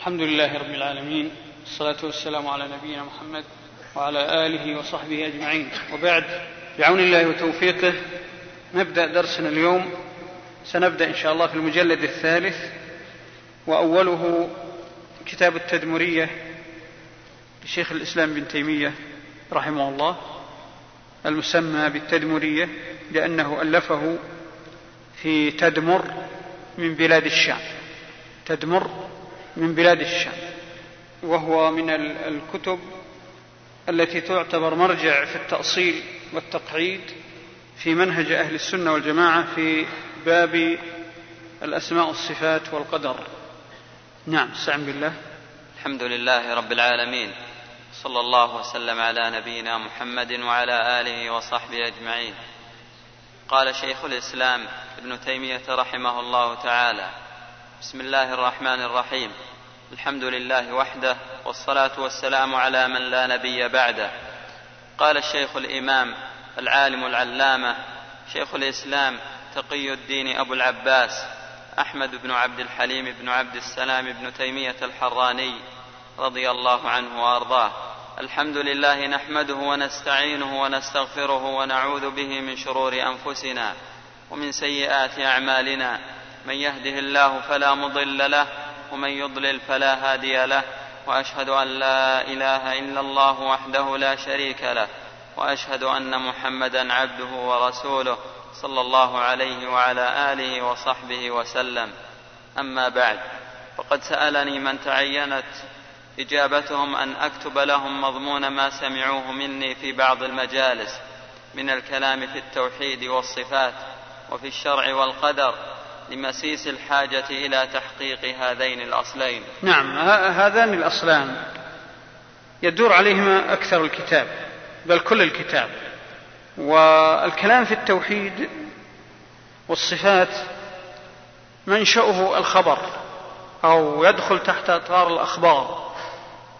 الحمد لله رب العالمين والصلاة والسلام على نبينا محمد وعلى آله وصحبه أجمعين. وبعد بعون الله وتوفيقه نبدأ درسنا اليوم. سنبدأ إن شاء الله في المجلد الثالث وأوله كتاب التدمرية لشيخ الإسلام بن تيمية رحمه الله المسمى بالتدمرية لأنه ألفه في تدمر من بلاد الشام. تدمر من بلاد الشام وهو من الكتب التي تعتبر مرجع في التأصيل والتقعيد في منهج أهل السنة والجماعة في باب الأسماء والصفات والقدر. نعم استعن بالله. الحمد لله رب العالمين صلى الله وسلم على نبينا محمد وعلى آله وصحبه أجمعين. قال شيخ الإسلام ابن تيمية رحمه الله تعالى بسم الله الرحمن الرحيم. الحمد لله وحده والصلاة والسلام على من لا نبي بعده. قال الشيخ الإمام العالم العلامة شيخ الإسلام تقي الدين أبو العباس أحمد بن عبد الحليم بن عبد السلام بن تيمية الحراني رضي الله عنه وأرضاه. الحمد لله نحمده ونستعينه ونستغفره ونعوذ به من شرور أنفسنا ومن سيئات أعمالنا. من يهده الله فلا مضل له ومن يضلل فلا هادي له وأشهد أن لا إله إلا الله وحده لا شريك له وأشهد أن محمدا عبده ورسوله صلى الله عليه وعلى آله وصحبه وسلم. أما بعد فقد سألني من تعينت إجابتهم أن أكتب لهم مضمون ما سمعوه مني في بعض المجالس من الكلام في التوحيد والصفات وفي الشرع والقدر لمسيس الحاجة إلى تحقيق هذين الأصلين. نعم هذان الأصلان يدور عليهما أكثر الكتاب بل كل الكتاب. والكلام في التوحيد والصفات منشأه الخبر أو يدخل تحت إطار الأخبار.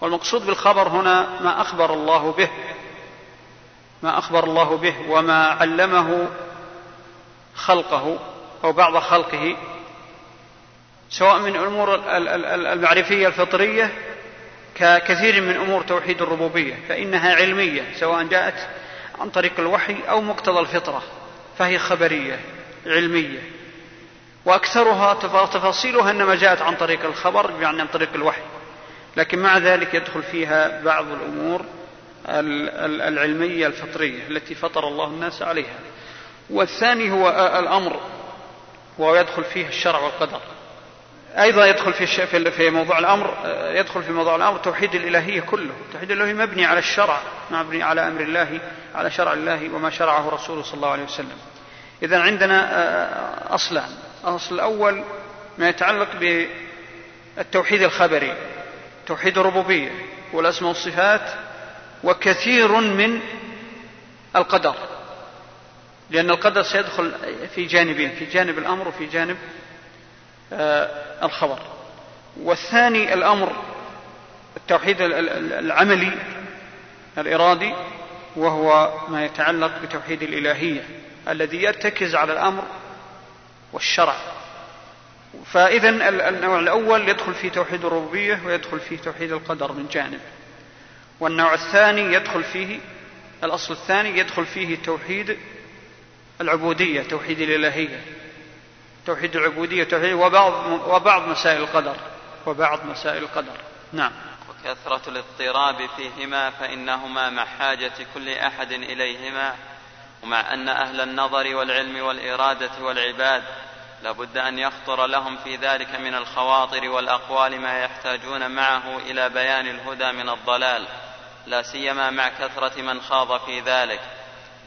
والمقصود بالخبر هنا ما أخبر الله به ما أخبر الله به وما علمه خلقه. أو بعض خلقه سواء من الأمور المعرفية الفطرية ككثير من أمور توحيد الربوبية فإنها علمية سواء جاءت عن طريق الوحي أو مقتضى الفطرة فهي خبرية علمية. وأكثرها تفاصيلها إنما جاءت عن طريق الخبر يعني عن طريق الوحي. لكن مع ذلك يدخل فيها بعض الأمور العلمية الفطرية التي فطر الله الناس عليها. والثاني هو الأمر. ويدخل فيه الشرع والقدر. أيضا يدخل في في موضوع الأمر يدخل في موضوع الأمر توحيد الإلهية كله. توحيد الإلهية مبني على الشرع مبني على أمر الله على شرع الله وما شرعه رسوله صلى الله عليه وسلم. إذا عندنا أصلان الأصل الأول ما يتعلق بالتوحيد الخبري توحيد الربوبية والأسماء والصفات وكثير من القدر. لأن القدر سيدخل في جانبين في جانب الأمر وفي جانب آه، الخبر. والثاني الأمر التوحيد العملي الإرادي وهو ما يتعلق بتوحيد الإلهية الذي يرتكز على الأمر والشرع. فإذا النوع الأول يدخل في توحيد الربوبية ويدخل فيه توحيد القدر من جانب. والنوع الثاني يدخل فيه الأصل الثاني يدخل فيه توحيد العبودية توحيد الإلهية. توحيد العبودية توحيد وبعض وبعض مسائل القدر. وبعض مسائل القدر. نعم. وكثرة الاضطراب فيهما فإنهما مع حاجة كل أحد إليهما ومع أن أهل النظر والعلم والإرادة والعباد لابد أن يخطر لهم في ذلك من الخواطر والأقوال ما يحتاجون معه إلى بيان الهدى من الضلال. لا سيما مع كثرة من خاض في ذلك.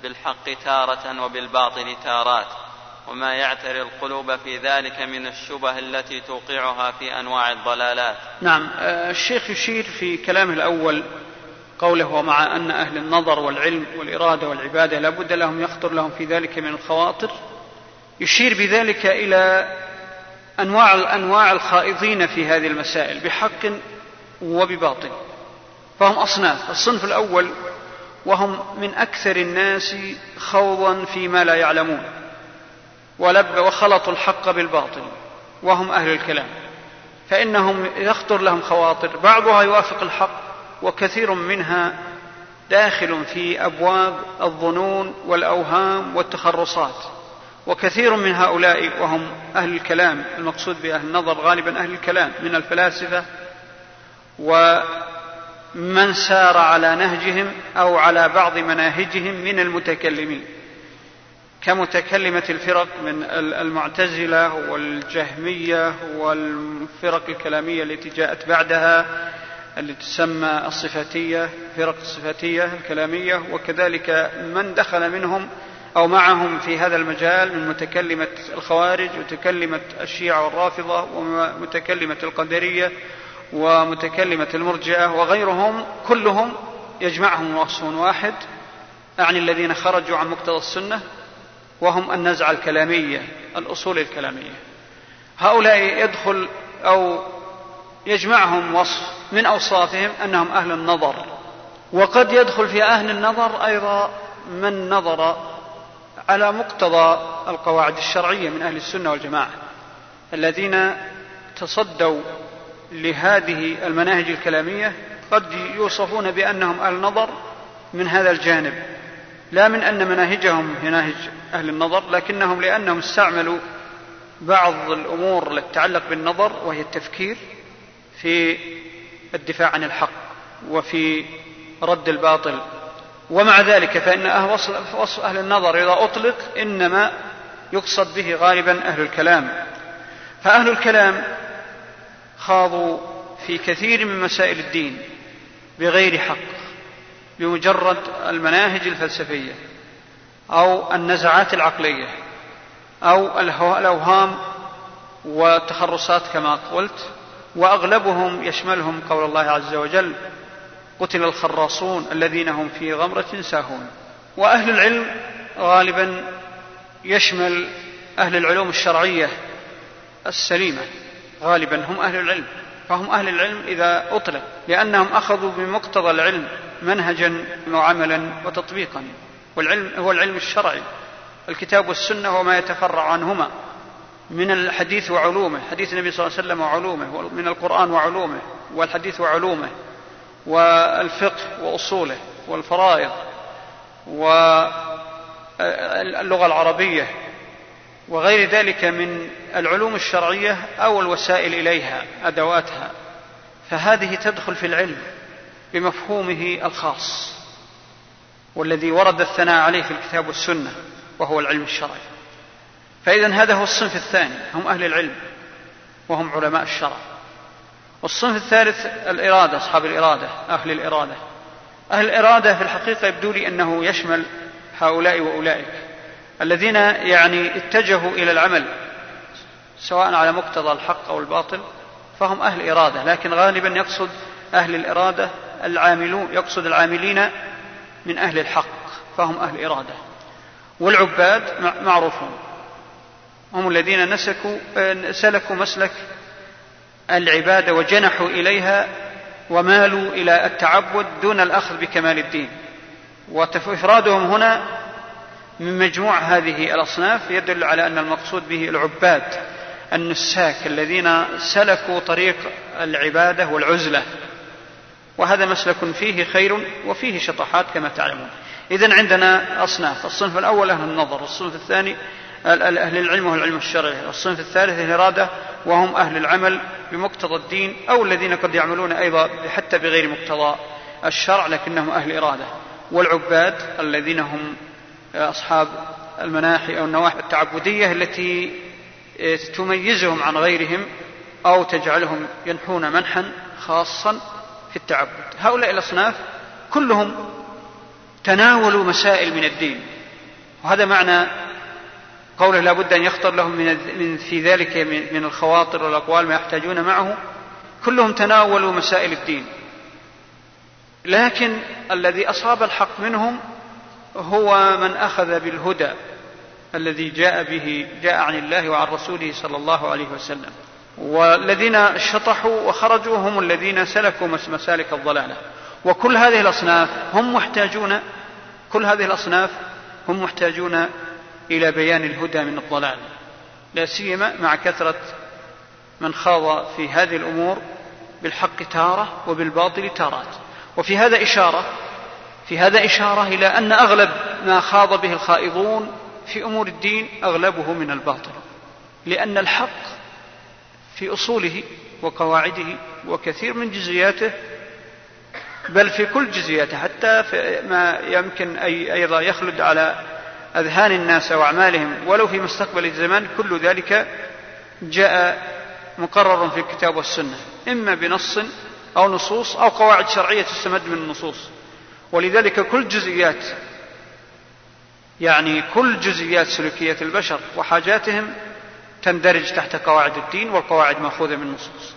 بالحق تارة وبالباطل تارات وما يعتري القلوب في ذلك من الشبه التي توقعها في أنواع الضلالات. نعم آه، الشيخ يشير في كلامه الأول قوله ومع أن أهل النظر والعلم والإرادة والعبادة لابد لهم يخطر لهم في ذلك من الخواطر يشير بذلك إلى أنواع أنواع الخائضين في هذه المسائل بحق وبباطل فهم أصناف الصنف الأول وهم من أكثر الناس خوضا فيما لا يعلمون ولب وخلطوا الحق بالباطل وهم أهل الكلام. فإنهم يخطر لهم خواطر بعضها يوافق الحق وكثير منها داخل في أبواب الظنون والأوهام والتخرصات. وكثير من هؤلاء وهم أهل الكلام المقصود بأهل النظر غالبا أهل الكلام من الفلاسفة ومن سار على نهجهم أو على بعض مناهجهم من المتكلمين. كمتكلمة الفرق من المعتزلة والجهمية والفرق الكلامية التي جاءت بعدها التي تسمى الصفاتية فرق الصفاتية الكلامية وكذلك من دخل منهم أو معهم في هذا المجال من متكلمة الخوارج ومتكلمة الشيعة والرافضة ومتكلمة القدرية ومتكلمة المرجئة وغيرهم كلهم يجمعهم وصف واحد أعني الذين خرجوا عن مقتضى السنة وهم النزعة الكلامية الأصول الكلامية. هؤلاء يدخل أو يجمعهم وصف من أوصافهم أنهم أهل النظر. وقد يدخل في أهل النظر أيضا من نظر على مقتضى القواعد الشرعية من أهل السنة والجماعة الذين تصدوا لهذه المناهج الكلامية قد يوصفون بأنهم أهل نظر من هذا الجانب. لا من أن مناهجهم مناهج أهل النظر لكنهم لأنهم استعملوا بعض الأمور التي تتعلق بالنظر وهي التفكير في الدفاع عن الحق وفي رد الباطل. ومع ذلك فإن وصف أهل النظر إذا أطلق إنما يقصد به غالبا أهل الكلام. فأهل الكلام خاضوا في كثير من مسائل الدين بغير حق بمجرد المناهج الفلسفية أو النزعات العقلية أو الأوهام والتخرصات كما قلت وأغلبهم يشملهم قول الله عز وجل قتل الخراصون الذين هم في غمرة ساهون وأهل العلم غالبا يشمل أهل العلوم الشرعية السليمة. غالبا هم أهل العلم. فهم أهل العلم إذا أطلق لأنهم أخذوا بمقتضى العلم منهجا وعملا وتطبيقا. والعلم هو العلم الشرعي. الكتاب والسنة وما يتفرع عنهما. من الحديث وعلومه. حديث النبي صلى الله عليه وسلم وعلومه. من القرآن وعلومه. والحديث وعلومه. والفقه وأصوله. والفرائض. واللغة العربية. وغير ذلك من العلوم الشرعية أو الوسائل إليها أدواتها. فهذه تدخل في العلم بمفهومه الخاص والذي ورد الثناء عليه في الكتاب والسنة وهو العلم الشرعي. فإذا هذا هو الصنف الثاني هم أهل العلم وهم علماء الشرع. والصنف الثالث الإرادة أصحاب الإرادة أهل الإرادة. أهل الإرادة في الحقيقة يبدو لي أنه يشمل هؤلاء وأولئك. الذين يعني اتجهوا إلى العمل سواء على مقتضى الحق أو الباطل فهم أهل إرادة لكن غالبا يقصد أهل الإرادة العاملون يقصد العاملين من أهل الحق فهم أهل إرادة. والعباد معروفون هم الذين نسكوا سلكوا مسلك العبادة وجنحوا إليها ومالوا إلى التعبد دون الأخذ بكمال الدين. وإفرادهم هنا من مجموع هذه الأصناف يدل على أن المقصود به العباد النساك الذين سلكوا طريق العبادة والعزلة. وهذا مسلك فيه خير وفيه شطحات كما تعلمون. إذا عندنا أصناف الصنف الأول أهل النظر الصنف الثاني أهل العلم وهو العلم الشرعي الصنف الثالث الإرادة وهم أهل العمل بمقتضى الدين أو الذين قد يعملون أيضا حتى بغير مقتضى الشرع لكنهم أهل إرادة. والعباد الذين هم أصحاب المناحي أو النواحي التعبدية التي تميزهم عن غيرهم أو تجعلهم ينحون منحا خاصا في التعبد. هؤلاء الأصناف كلهم تناولوا مسائل من الدين. وهذا معنى قوله لا بد أن يخطر لهم من, من في ذلك من الخواطر والأقوال ما يحتاجون معه. كلهم تناولوا مسائل الدين. لكن الذي أصاب الحق منهم هو من أخذ بالهدى الذي جاء به جاء عن الله وعن رسوله صلى الله عليه وسلم. والذين شطحوا وخرجوا هم الذين سلكوا مسالك الضلالة. وكل هذه الأصناف هم محتاجون كل هذه الأصناف هم محتاجون إلى بيان الهدى من الضلال. لا سيما مع كثرة من خاض في هذه الأمور بالحق تارة وبالباطل تارات. وفي هذا إشارة في هذا إشارة إلى أن أغلب ما خاض به الخائضون في أمور الدين أغلبه من الباطل لأن الحق في أصوله وقواعده وكثير من جزئياته بل في كل جزئياته حتى في ما يمكن أي أيضا يخلد على أذهان الناس وأعمالهم ولو في مستقبل الزمان كل ذلك جاء مقرر في الكتاب والسنة إما بنص أو نصوص أو قواعد شرعية تستمد من النصوص. ولذلك كل جزئيات يعني كل جزئيات سلوكية البشر وحاجاتهم تندرج تحت قواعد الدين والقواعد مأخوذة من النصوص.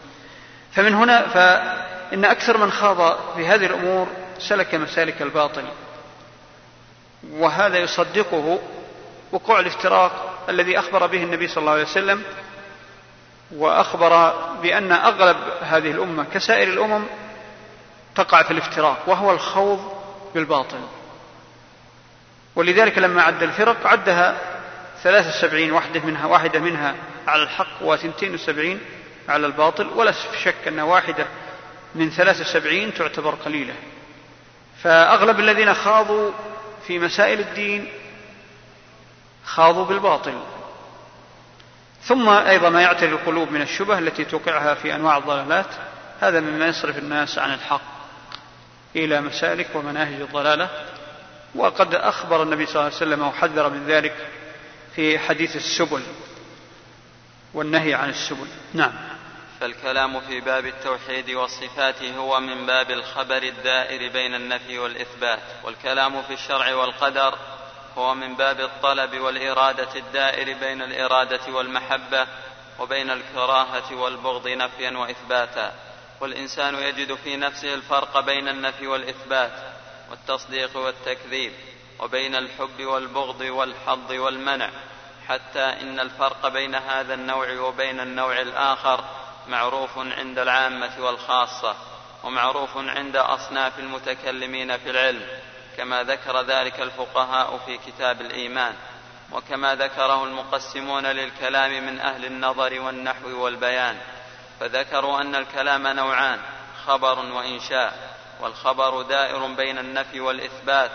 فمن هنا فإن أكثر من خاض في هذه الأمور سلك مسالك الباطل. وهذا يصدقه وقوع الافتراق الذي أخبر به النبي صلى الله عليه وسلم وأخبر بأن أغلب هذه الأمة كسائر الأمم تقع في الافتراق وهو الخوض بالباطل. ولذلك لما عد الفرق عدها ثلاثة وسبعين واحدة منها واحدة منها على الحق وثنتين وسبعين على الباطل ولا شك أن واحدة من ثلاثة وسبعين تعتبر قليلة. فأغلب الذين خاضوا في مسائل الدين خاضوا بالباطل. ثم أيضا ما يعتري القلوب من الشبه التي توقعها في أنواع الضلالات هذا مما يصرف الناس عن الحق. إلى مسالك ومناهج الضلالة. وقد أخبر النبي صلى الله عليه وسلم وحذر من ذلك في حديث السبل والنهي عن السبل. نعم. فالكلام في باب التوحيد والصفات هو من باب الخبر الدائر بين النفي والإثبات والكلام في الشرع والقدر هو من باب الطلب والإرادة الدائر بين الإرادة والمحبة وبين الكراهة والبغض نفيا وإثباتا. والإنسان يجد في نفسه الفرق بين النفي والإثبات والتصديق والتكذيب وبين الحب والبغض والحظ والمنع حتى إن الفرق بين هذا النوع وبين النوع الآخر معروف عند العامة والخاصة ومعروف عند أصناف المتكلمين في العلم كما ذكر ذلك الفقهاء في كتاب الإيمان وكما ذكره المقسمون للكلام من أهل النظر والنحو والبيان. فذكروا أن الكلام نوعان خبر وإنشاء والخبر دائر بين النفي والإثبات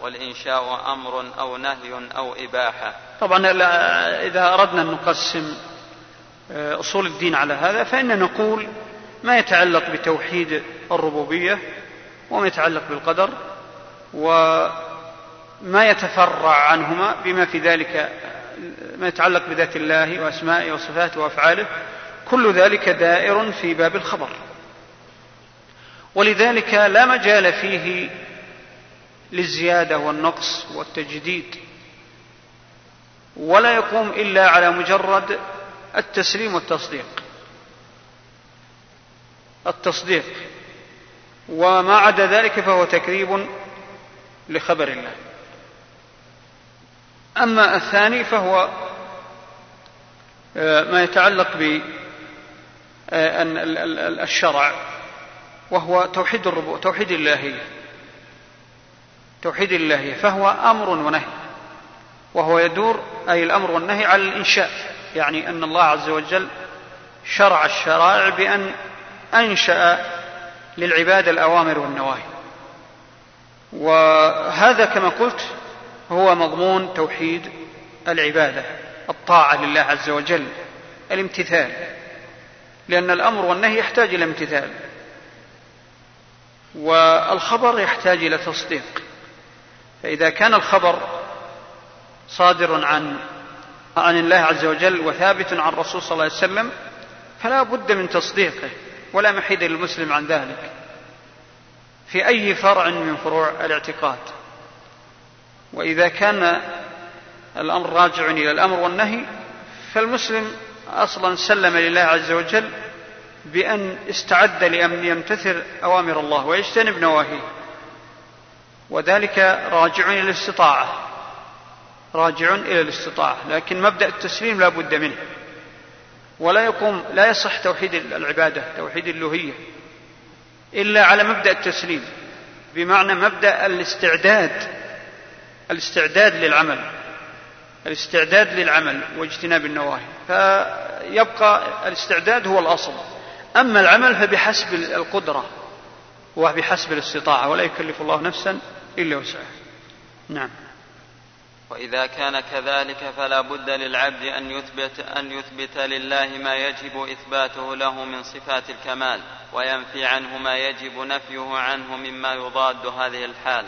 والإنشاء أمر أو نهي أو إباحة. طبعا إذا أردنا أن نقسم آه، أصول الدين على هذا فإن نقول ما يتعلق بتوحيد الربوبية وما يتعلق بالقدر وما يتفرع عنهما بما في ذلك ما يتعلق بذات الله وأسمائه وصفاته وأفعاله كل ذلك دائر في باب الخبر. ولذلك لا مجال فيه للزيادة والنقص والتجديد. ولا يقوم إلا على مجرد التسليم والتصديق. التصديق. وما عدا ذلك فهو تكذيب لخبر الله. أما الثاني فهو آه، ما يتعلق ب الشرع وهو توحيد الربوع توحيد اللهية توحيد اللهية فهو أمر ونهي. وهو يدور أي الأمر والنهي على الإنشاء. يعني أن الله عز وجل شرع الشرائع بأن أنشأ للعباد الأوامر والنواهي. وهذا كما قلت هو مضمون توحيد العبادة الطاعة لله عز وجل الامتثال. لأن الأمر والنهي يحتاج إلى امتثال. والخبر يحتاج إلى تصديق. فإذا كان الخبر صادر عن عن الله عز وجل وثابت عن الرسول صلى الله عليه وسلم فلا بد من تصديقه ولا محيد للمسلم عن ذلك. في أي فرع من فروع الاعتقاد. وإذا كان الأمر راجع إلى الأمر والنهي فالمسلم أصلا سلم لله عز وجل بأن استعد لأن يمتثل أوامر الله ويجتنب نواهيه. وذلك راجع إلى الاستطاعة. راجع إلى الاستطاعة. لكن مبدأ التسليم لا بد منه. ولا يقوم لا يصح توحيد العبادة توحيد الألوهية إلا على مبدأ التسليم. بمعنى مبدأ الاستعداد الاستعداد للعمل الاستعداد للعمل واجتناب النواهي. فيبقى الاستعداد هو الأصل. أما العمل فبحسب القدرة وبحسب الاستطاعة ولا يكلف الله نفسا إلا وسعها. نعم. وإذا كان كذلك فلا بد للعبد أن يثبت أن يثبت لله ما يجب إثباته له من صفات الكمال وينفي عنه ما يجب نفيه عنه مما يضاد هذه الحال.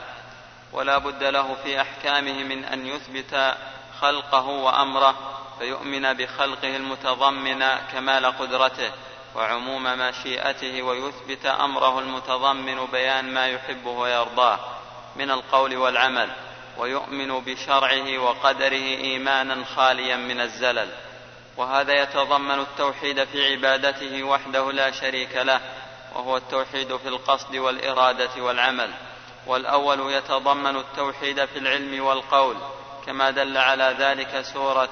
ولا بد له في أحكامه من أن يثبت خلقه وأمره فيؤمن بخلقه المتضمن كمال قدرته. وعموم مشيئته ويثبت أمره المتضمن بيان ما يحبه ويرضاه من القول والعمل ويؤمن بشرعه وقدره إيمانا خاليا من الزلل. وهذا يتضمن التوحيد في عبادته وحده لا شريك له وهو التوحيد في القصد والإرادة والعمل. والأول يتضمن التوحيد في العلم والقول كما دل على ذلك سورة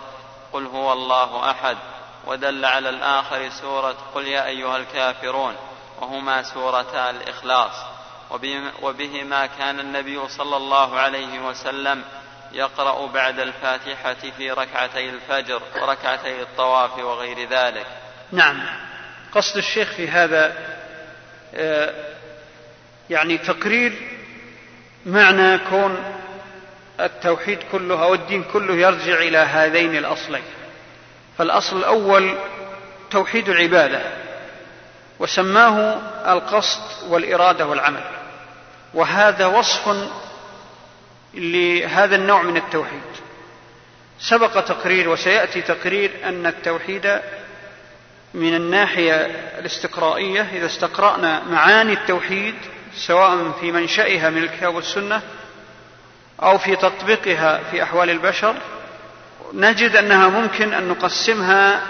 قل هو الله أحد. ودل على الآخر سورة قل يا أيها الكافرون وهما سورتا الإخلاص. وبهما كان النبي صلى الله عليه وسلم يقرأ بعد الفاتحة في ركعتي الفجر وركعتي الطواف وغير ذلك. نعم. قصد الشيخ في هذا آه، يعني تقرير معنى كون التوحيد كله أو الدين كله يرجع إلى هذين الأصلين. فالأصل الأول توحيد العبادة وسماه القصد والإرادة والعمل وهذا وصف لهذا النوع من التوحيد. سبق تقرير وسيأتي تقرير أن التوحيد من الناحية الاستقرائية إذا استقرأنا معاني التوحيد سواء في منشأها من الكتاب والسنة أو في تطبيقها في أحوال البشر نجد أنها ممكن أن نقسمها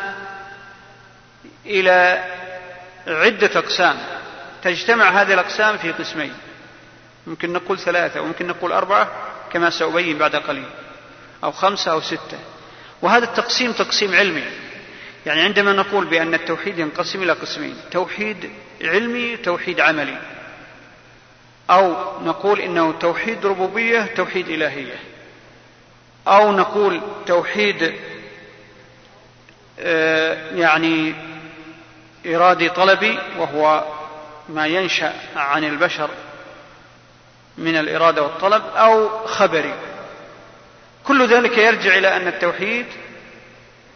إلى عدة أقسام. تجتمع هذه الأقسام في قسمين. ممكن نقول ثلاثة وممكن نقول أربعة كما سأبين بعد قليل أو خمسة أو ستة. وهذا التقسيم تقسيم علمي. يعني عندما نقول بأن التوحيد ينقسم إلى قسمين توحيد علمي توحيد عملي. أو نقول إنه توحيد ربوبية توحيد إلهية. أو نقول توحيد آه، يعني إرادي طلبي وهو ما ينشأ عن البشر من الإرادة والطلب أو خبري. كل ذلك يرجع إلى أن التوحيد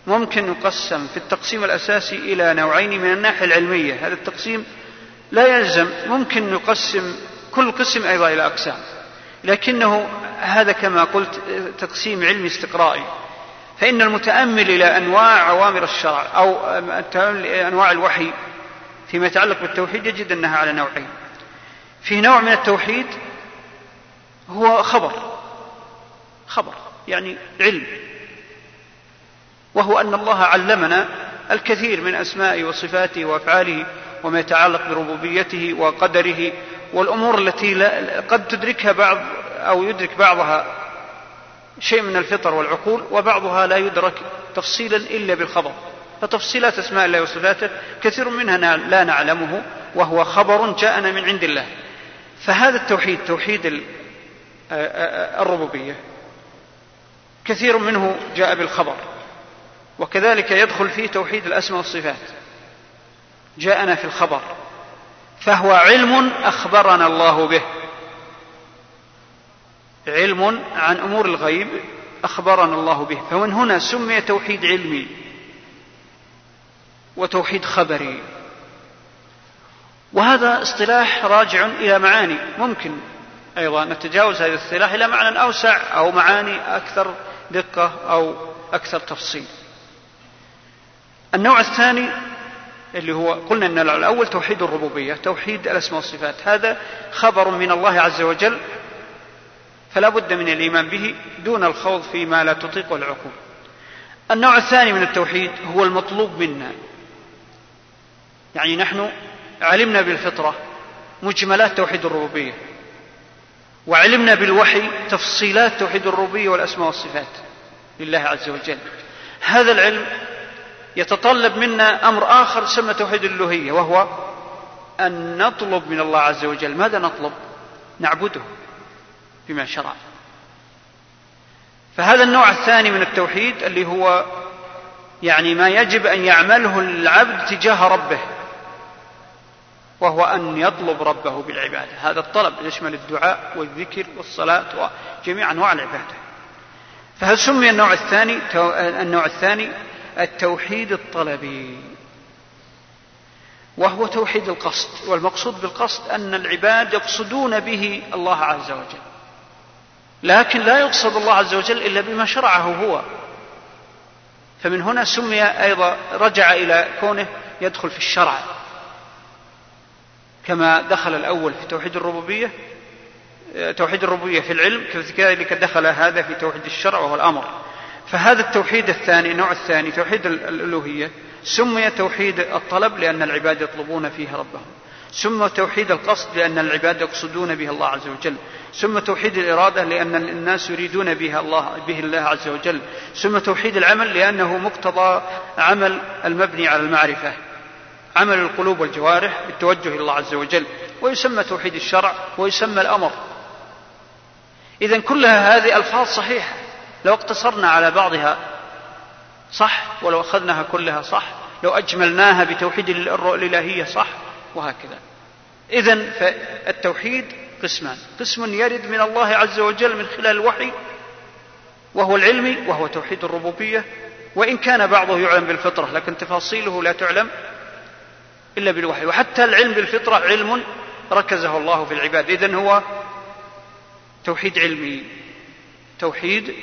ممكن يقسم في التقسيم الأساسي إلى نوعين من الناحية العلمية. هذا التقسيم لا يلزم ممكن نقسم كل قسم أيضا إلى أقسام. لكنه هذا كما قلت تقسيم علمي استقرائي. فإن المتأمل إلى أنواع أوامر الشرع أو أنواع الوحي فيما يتعلق بالتوحيد يجد أنها على نوعين. في نوع من التوحيد هو خبر. خبر يعني علم. وهو أن الله علمنا الكثير من أسمائه وصفاته وأفعاله وما يتعلق بربوبيته وقدره والأمور التي لا قد تدركها بعض أو يدرك بعضها شيء من الفطر والعقول وبعضها لا يدرك تفصيلا إلا بالخبر. فتفصيلات أسماء الله وصفاته كثير منها لا نعلمه وهو خبر جاءنا من عند الله. فهذا التوحيد توحيد الربوبية. كثير منه جاء بالخبر وكذلك يدخل فيه توحيد الأسماء والصفات. جاءنا في الخبر. فهو علم أخبرنا الله به. علم عن أمور الغيب أخبرنا الله به. فمن هنا سمي توحيد علمي وتوحيد خبري. وهذا اصطلاح راجع إلى معاني. ممكن أيضا نتجاوز هذا الاصطلاح إلى معنى أوسع أو معاني أكثر دقة أو أكثر تفصيل. النوع الثاني اللي هو قلنا إن الأول توحيد الربوبية توحيد الأسماء والصفات. هذا خبر من الله عز وجل فلا بد من الإيمان به دون الخوض فيما لا تطيقه العقول النوع الثاني من التوحيد هو المطلوب منا. يعني نحن علمنا بالفطرة مجملات توحيد الربوبية وعلمنا بالوحي تفصيلات توحيد الربوبية والأسماء والصفات لله عز وجل. هذا العلم يتطلب منا أمر آخر يسمى توحيد الألوهية وهو أن نطلب من الله عز وجل ماذا نطلب؟ نعبده بما شرع. فهذا النوع الثاني من التوحيد اللي هو يعني ما يجب أن يعمله العبد تجاه ربه وهو أن يطلب ربه بالعبادة. هذا الطلب يشمل الدعاء والذكر والصلاة وجميع أنواع العبادة. فهل سمي النوع الثاني النوع الثاني التوحيد الطلبي وهو توحيد القصد والمقصود بالقصد أن العباد يقصدون به الله عز وجل. لكن لا يقصد الله عز وجل إلا بما شرعه هو. فمن هنا سمي أيضا رجع إلى كونه يدخل في الشرع. كما دخل الأول في توحيد الربوبية توحيد الربوبية في العلم كذلك دخل هذا في توحيد الشرع وهو الأمر. فهذا التوحيد الثاني النوع الثاني توحيد الألوهية سمي توحيد الطلب لأن العباد يطلبون فيه ربهم. ثم توحيد القصد لأن العباد يقصدون به الله عز وجل. ثم توحيد الإرادة لأن الناس يريدون بها الله به الله عز وجل. ثم توحيد العمل لأنه مقتضى عمل المبني على المعرفة. عمل القلوب والجوارح بالتوجه إلى الله عز وجل. ويسمى توحيد الشرع ويسمى الأمر. إذا كلها هذه ألفاظ صحيحة. لو اقتصرنا على بعضها صح ولو أخذناها كلها صح لو أجملناها بتوحيد الإلهية صح وهكذا. إذا فالتوحيد قسمان. قسم يرد من الله عز وجل من خلال الوحي وهو العلمي وهو توحيد الربوبية. وإن كان بعضه يعلم بالفطرة لكن تفاصيله لا تعلم إلا بالوحي. وحتى العلم بالفطرة علم ركزه الله في العباد. إذن هو توحيد علمي توحيد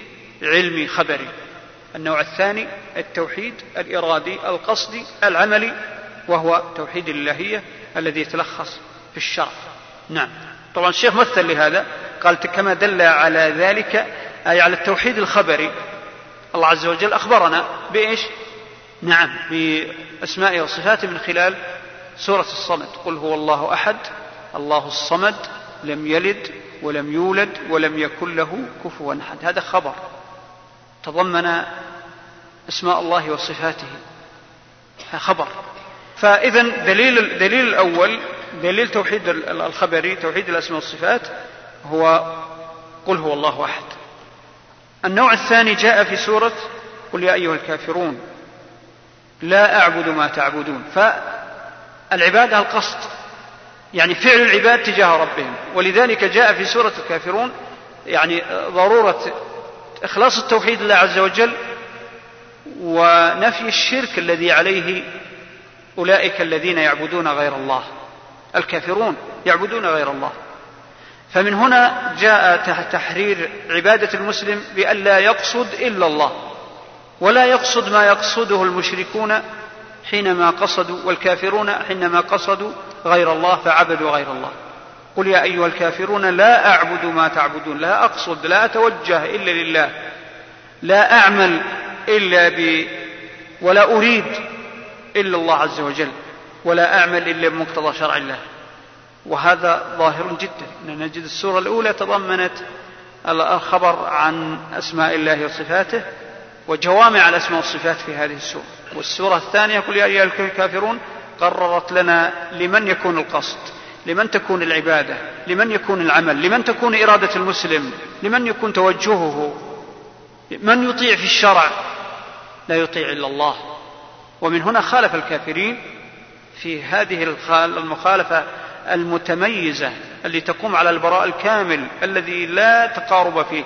علمي خبري. النوع الثاني التوحيد الإرادي القصدي العملي وهو توحيد الإلهية الذي يتلخص في الشرع. نعم. طبعا الشيخ مثل لهذا قال كما دل على ذلك أي على التوحيد الخبري. الله عز وجل أخبرنا بإيش؟ نعم بأسمائه وصفاته من خلال سورة الصمد. قل هو الله أحد الله الصمد لم يلد ولم يولد ولم يكن له كفوا أحد. هذا خبر. تضمن أسماء الله وصفاته خبر فإذا دليل الدليل الأول دليل توحيد الخبري توحيد الأسماء والصفات هو قل هو الله أحد. النوع الثاني جاء في سورة قل يا أيها الكافرون لا أعبد ما تعبدون. فالعبادة القصد يعني فعل العباد تجاه ربهم. ولذلك جاء في سورة الكافرون يعني ضرورة إخلاص التوحيد لله عز وجل ونفي الشرك الذي عليه أولئك الذين يعبدون غير الله الكافرون يعبدون غير الله. فمن هنا جاء تحرير عبادة المسلم بأن لا يقصد إلا الله ولا يقصد ما يقصده المشركون حينما قصدوا والكافرون حينما قصدوا غير الله فعبدوا غير الله. قل يا أيها الكافرون لا أعبد ما تعبدون لا أقصد لا أتوجه إلا لله لا أعمل إلا ب ولا أريد إلا الله عز وجل ولا أعمل إلا بمقتضى شرع الله. وهذا ظاهر جدا. نجد السورة الأولى تضمنت الخبر عن أسماء الله وصفاته وجوامع الأسماء والصفات في هذه السورة. والسورة الثانية قل يا أيها الكافرون قررت لنا لمن يكون القصد. لمن تكون العبادة لمن يكون العمل لمن تكون إرادة المسلم لمن يكون توجهه. من يطيع في الشرع؟ لا يطيع إلا الله. ومن هنا خالف الكافرين في هذه المخالفة المتميزة اللي تقوم على البراء الكامل الذي لا تقارب فيه.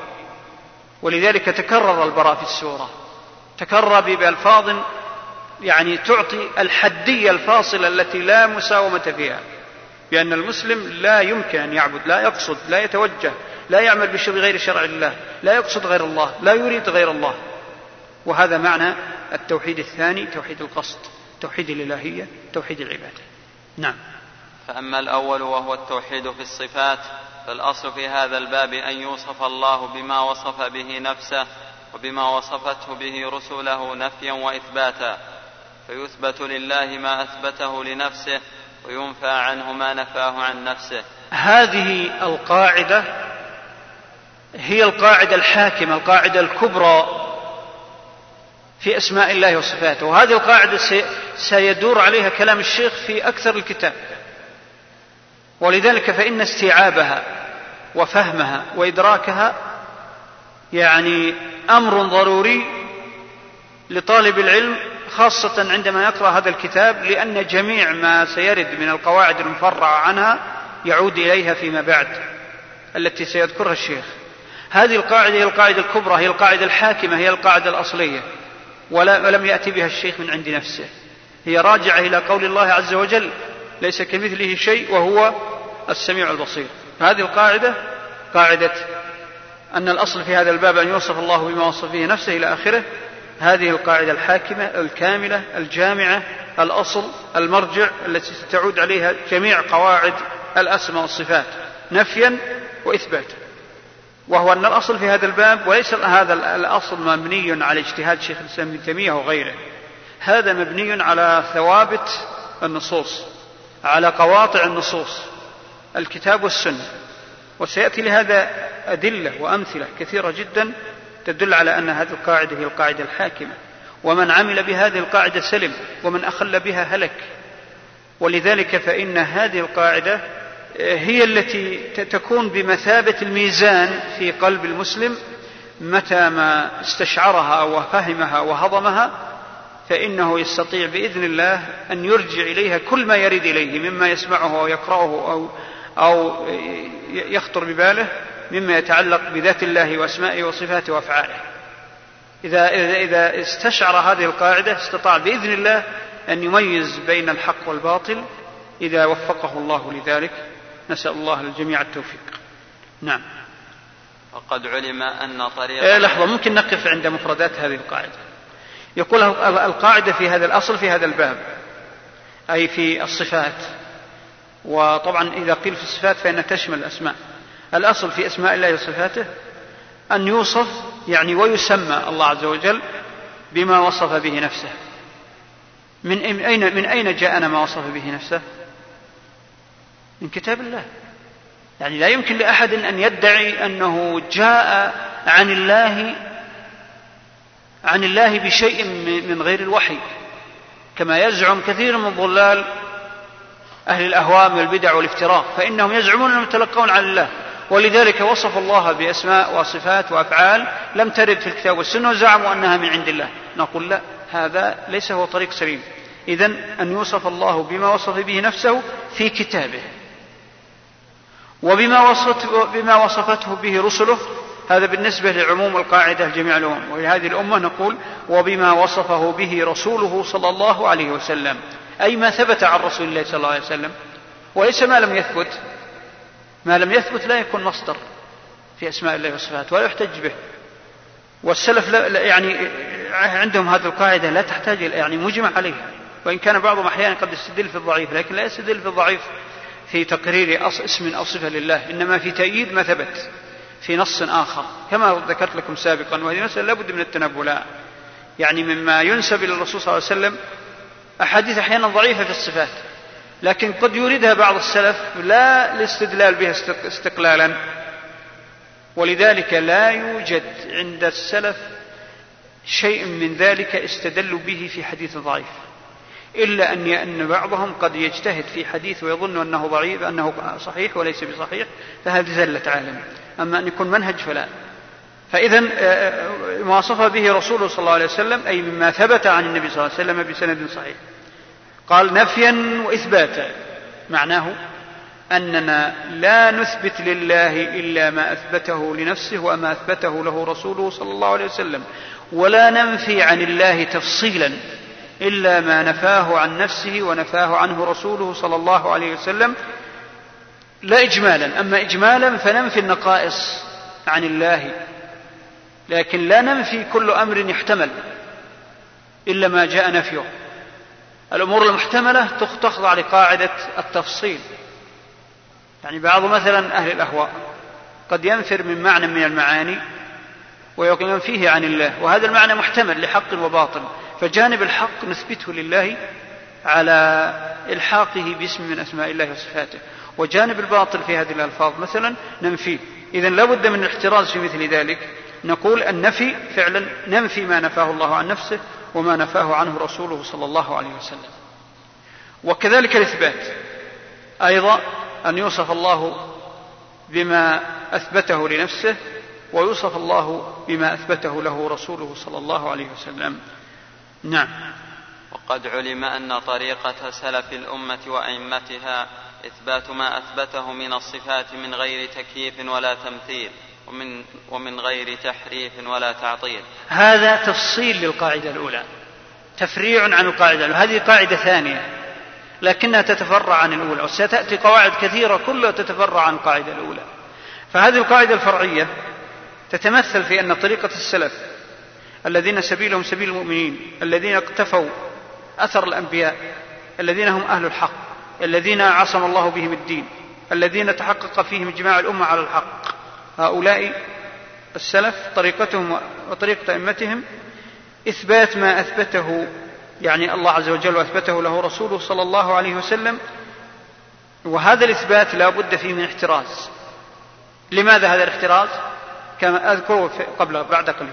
ولذلك تكرر البراء في السورة. تكرر بألفاظ يعني تعطي الحدية الفاصلة التي لا مساومة فيها. بأن المسلم لا يمكن أن يعبد لا يقصد لا يتوجه لا يعمل بغير شرع الله لا يقصد غير الله لا يريد غير الله. وهذا معنى التوحيد الثاني توحيد القصد توحيد الإلهية توحيد العبادة. نعم. فأما الأول وهو التوحيد في الصفات فالأصل في هذا الباب أن يوصف الله بما وصف به نفسه وبما وصفته به رسله نفيا وإثباتا. فيثبت لله ما أثبته لنفسه وينفى عنه ما نفاه عن نفسه. هذه القاعدة هي القاعدة الحاكمة القاعدة الكبرى في أسماء الله وصفاته. وهذه القاعدة سيدور عليها كلام الشيخ في أكثر الكتاب. ولذلك فإن استيعابها وفهمها وإدراكها يعني أمر ضروري لطالب العلم خاصة عندما يقرأ هذا الكتاب لأن جميع ما سيرد من القواعد المفرعة عنها يعود إليها فيما بعد التي سيذكرها الشيخ. هذه القاعدة هي القاعدة الكبرى هي القاعدة الحاكمة هي القاعدة الأصلية ولم يأتي بها الشيخ من عند نفسه. هي راجعة إلى قول الله عز وجل ليس كمثله شيء وهو السميع البصير. هذه القاعدة قاعدة أن الأصل في هذا الباب أن يوصف الله بما وصف به نفسه إلى آخره هذه القاعدة الحاكمة الكاملة الجامعة الأصل المرجع التي ستعود عليها جميع قواعد الأسماء والصفات نفيا وإثباتا. وهو أن الأصل في هذا الباب وليس هذا الأصل مبني على اجتهاد شيخ الإسلام ابن تيمية وغيره. هذا مبني على ثوابت النصوص على قواطع النصوص الكتاب والسنة. وسيأتي لهذا أدلة وأمثلة كثيرة جدا تدل على أن هذه القاعدة هي القاعدة الحاكمة. ومن عمل بهذه القاعدة سلم ومن أخل بها هلك. ولذلك فإن هذه القاعدة هي التي تكون بمثابة الميزان في قلب المسلم. متى ما استشعرها وفهمها وهضمها فإنه يستطيع بإذن الله أن يرجع إليها كل ما يرد إليه مما يسمعه أو يقرأه أو أو يخطر بباله. مما يتعلق بذات الله وأسمائه وصفاته وأفعاله. إذا إذا استشعر هذه القاعدة استطاع بإذن الله أن يميز بين الحق والباطل إذا وفقه الله لذلك. نسأل الله للجميع التوفيق. نعم. وقد علم أن طريق إيه لحظة ممكن نقف عند مفردات هذه القاعدة. يقول القاعدة في هذا الأصل في هذا الباب أي في الصفات. وطبعا إذا قيل في الصفات فإنها تشمل الأسماء. الأصل في أسماء الله وصفاته أن يوصف يعني ويسمى الله عز وجل بما وصف به نفسه. من أين من أين جاءنا ما وصف به نفسه؟ من كتاب الله. يعني لا يمكن لأحد أن يدعي أنه جاء عن الله عن الله بشيء من غير الوحي. كما يزعم كثير من ضلال أهل الأهواء والبدع والافتراء فإنهم يزعمون أنهم يتلقون عن الله. ولذلك وصف الله بأسماء وصفات وأفعال لم ترد في الكتاب والسنة وزعموا أنها من عند الله. نقول لا هذا ليس هو طريق سليم. إذا أن يوصف الله بما وصف به نفسه في كتابه. وبما وصفت بما وصفته به رسله هذا بالنسبة لعموم القاعدة لجميع الأمم. ولهذه الأمة نقول وبما وصفه به رسوله صلى الله عليه وسلم. أي ما ثبت عن رسول الله صلى الله عليه وسلم. وليس ما لم يثبت. ما لم يثبت لا يكون مصدر في أسماء الله وصفاته ولا يحتج به. والسلف لا يعني عندهم هذه القاعدة لا تحتاج يعني مجمع عليها. وإن كان بعضهم أحيانا قد يستدل في الضعيف لكن لا يستدل في الضعيف في تقرير اسم أو صفة لله إنما في تأييد ما ثبت في نص آخر. كما ذكرت لكم سابقا وهذه مسألة لابد من التنبؤ يعني مما ينسب إلى الرسول صلى الله عليه وسلم أحاديث أحيانا ضعيفة في الصفات. لكن قد يريدها بعض السلف لا الاستدلال بها استقلالا. ولذلك لا يوجد عند السلف شيء من ذلك استدلوا به في حديث ضعيف. إلا أن أن بعضهم قد يجتهد في حديث ويظن أنه ضعيف أنه صحيح وليس بصحيح فهذه زلة عالم. أما أن يكون منهج فلا. فإذا ما آه، وصف به رسوله صلى الله عليه وسلم أي مما ثبت عن النبي صلى الله عليه وسلم بسند صحيح. قال نفيا وإثباتا. معناه أننا لا نثبت لله إلا ما أثبته لنفسه وما أثبته له رسوله صلى الله عليه وسلم. ولا ننفي عن الله تفصيلا إلا ما نفاه عن نفسه ونفاه عنه رسوله صلى الله عليه وسلم. لا إجمالا. أما إجمالا فننفي النقائص عن الله. لكن لا ننفي كل أمر يحتمل إلا ما جاء نفيه. الأمور المحتملة تخضع لقاعدة التفصيل. يعني بعض مثلا أهل الأهواء قد ينفر من معنى من المعاني وينفيه عن الله وهذا المعنى محتمل لحق وباطل. فجانب الحق نثبته لله على إلحاقه باسم من أسماء الله وصفاته. وجانب الباطل في هذه الألفاظ مثلا ننفيه إذا لابد من الاحتراز في مثل ذلك. نقول النفي فعلا ننفي ما نفاه الله عن نفسه وما نفاه عنه رسوله صلى الله عليه وسلم. وكذلك الإثبات. أيضا أن يوصف الله بما أثبته لنفسه ويوصف الله بما أثبته له رسوله صلى الله عليه وسلم. نعم. وقد علم أن طريقة سلف الأمة وأئمتها إثبات ما أثبته من الصفات من غير تكييف ولا تمثيل. ومن, ومن غير تحريف ولا تعطيل. هذا تفصيل للقاعدة الأولى. تفريع عن القاعدة الأولى. هذه قاعدة ثانية لكنها تتفرع عن الأولى وستأتي قواعد كثيرة كلها تتفرع عن القاعدة الأولى. فهذه القاعدة الفرعية تتمثل في أن طريقة السلف الذين سبيلهم سبيل المؤمنين الذين اقتفوا أثر الأنبياء الذين هم أهل الحق الذين عصم الله بهم الدين الذين تحقق فيهم إجماع الأمة على الحق. هؤلاء السلف طريقتهم وطريقة أئمتهم إثبات ما أثبته يعني الله عز وجل وأثبته له رسوله صلى الله عليه وسلم وهذا الإثبات لا بد فيه من احتراز. لماذا هذا الاحتراز؟ كما أذكره قبل بعد قليل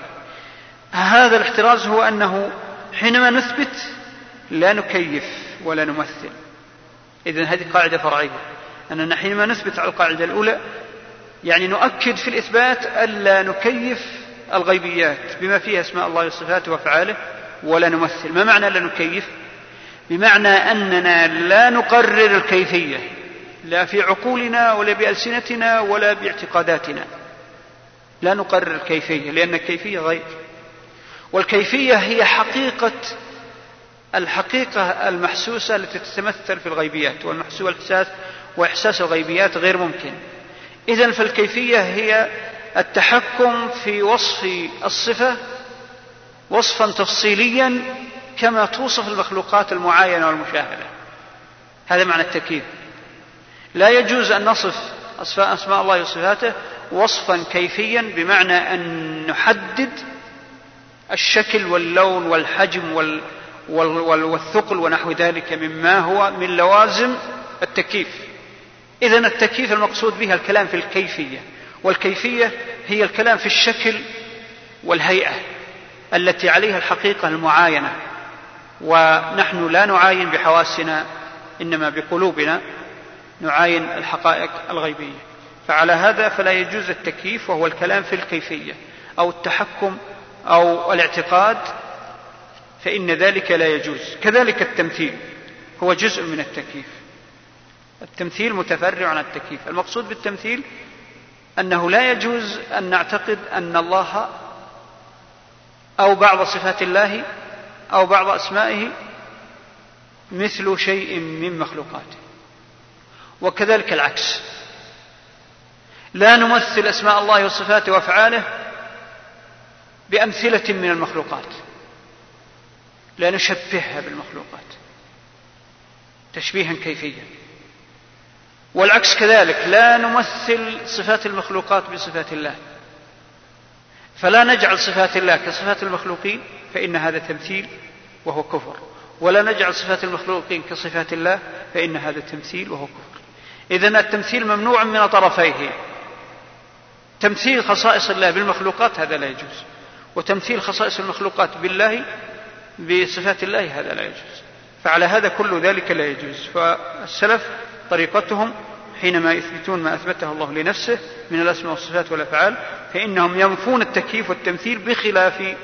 هذا الاحتراز هو أنه حينما نثبت لا نكيف ولا نمثل. إذا هذه قاعدة فرعية. أننا حينما نثبت على القاعدة الأولى يعني نؤكد في الإثبات ألا نكيف الغيبيات بما فيها أسماء الله وصفاته وأفعاله ولا نمثل. ما معنى لا نكيف؟ بمعنى أننا لا نقرر الكيفية لا في عقولنا ولا بألسنتنا ولا باعتقاداتنا. لا نقرر الكيفية لأن الكيفية غير. والكيفية هي حقيقة الحقيقة المحسوسة التي تتمثل في الغيبيات والمحسوس والإحساس وإحساس الغيبيات غير ممكن. إذا فالكيفية هي التحكم في وصف الصفة وصفا تفصيليا كما توصف المخلوقات المعاينة والمشاهدة. هذا معنى التكييف لا يجوز أن نصف أسماء الله وصفاته وصفا كيفيا بمعنى أن نحدد الشكل واللون والحجم وال والثقل ونحو ذلك مما هو من لوازم التكييف. إذا التكييف المقصود به الكلام في الكيفية والكيفية هي الكلام في الشكل والهيئة التي عليها الحقيقة المعاينة. ونحن لا نعاين بحواسنا إنما بقلوبنا نعاين الحقائق الغيبية. فعلى هذا فلا يجوز التكييف وهو الكلام في الكيفية أو التحكم أو الاعتقاد فإن ذلك لا يجوز. كذلك التمثيل هو جزء من التكييف. التمثيل متفرع عن التكييف. المقصود بالتمثيل أنه لا يجوز أن نعتقد أن الله أو بعض صفات الله أو بعض أسمائه مثل شيء من مخلوقاته. وكذلك العكس. لا نمثل أسماء الله وصفاته وأفعاله بأمثلة من المخلوقات. لا نشبهها بالمخلوقات. تشبيها كيفيا. والعكس كذلك لا نمثل صفات المخلوقات بصفات الله. فلا نجعل صفات الله كصفات المخلوقين فإن هذا تمثيل وهو كفر. ولا نجعل صفات المخلوقين كصفات الله فإن هذا تمثيل وهو كفر. إذا التمثيل ممنوع من طرفيه. تمثيل خصائص الله بالمخلوقات هذا لا يجوز. وتمثيل خصائص المخلوقات بالله بصفات الله هذا لا يجوز. فعلى هذا كل ذلك لا يجوز. فالسلف طريقتهم حينما يثبتون ما أثبته الله لنفسه من الأسماء والصفات والأفعال فإنهم ينفون التكييف والتمثيل بخلاف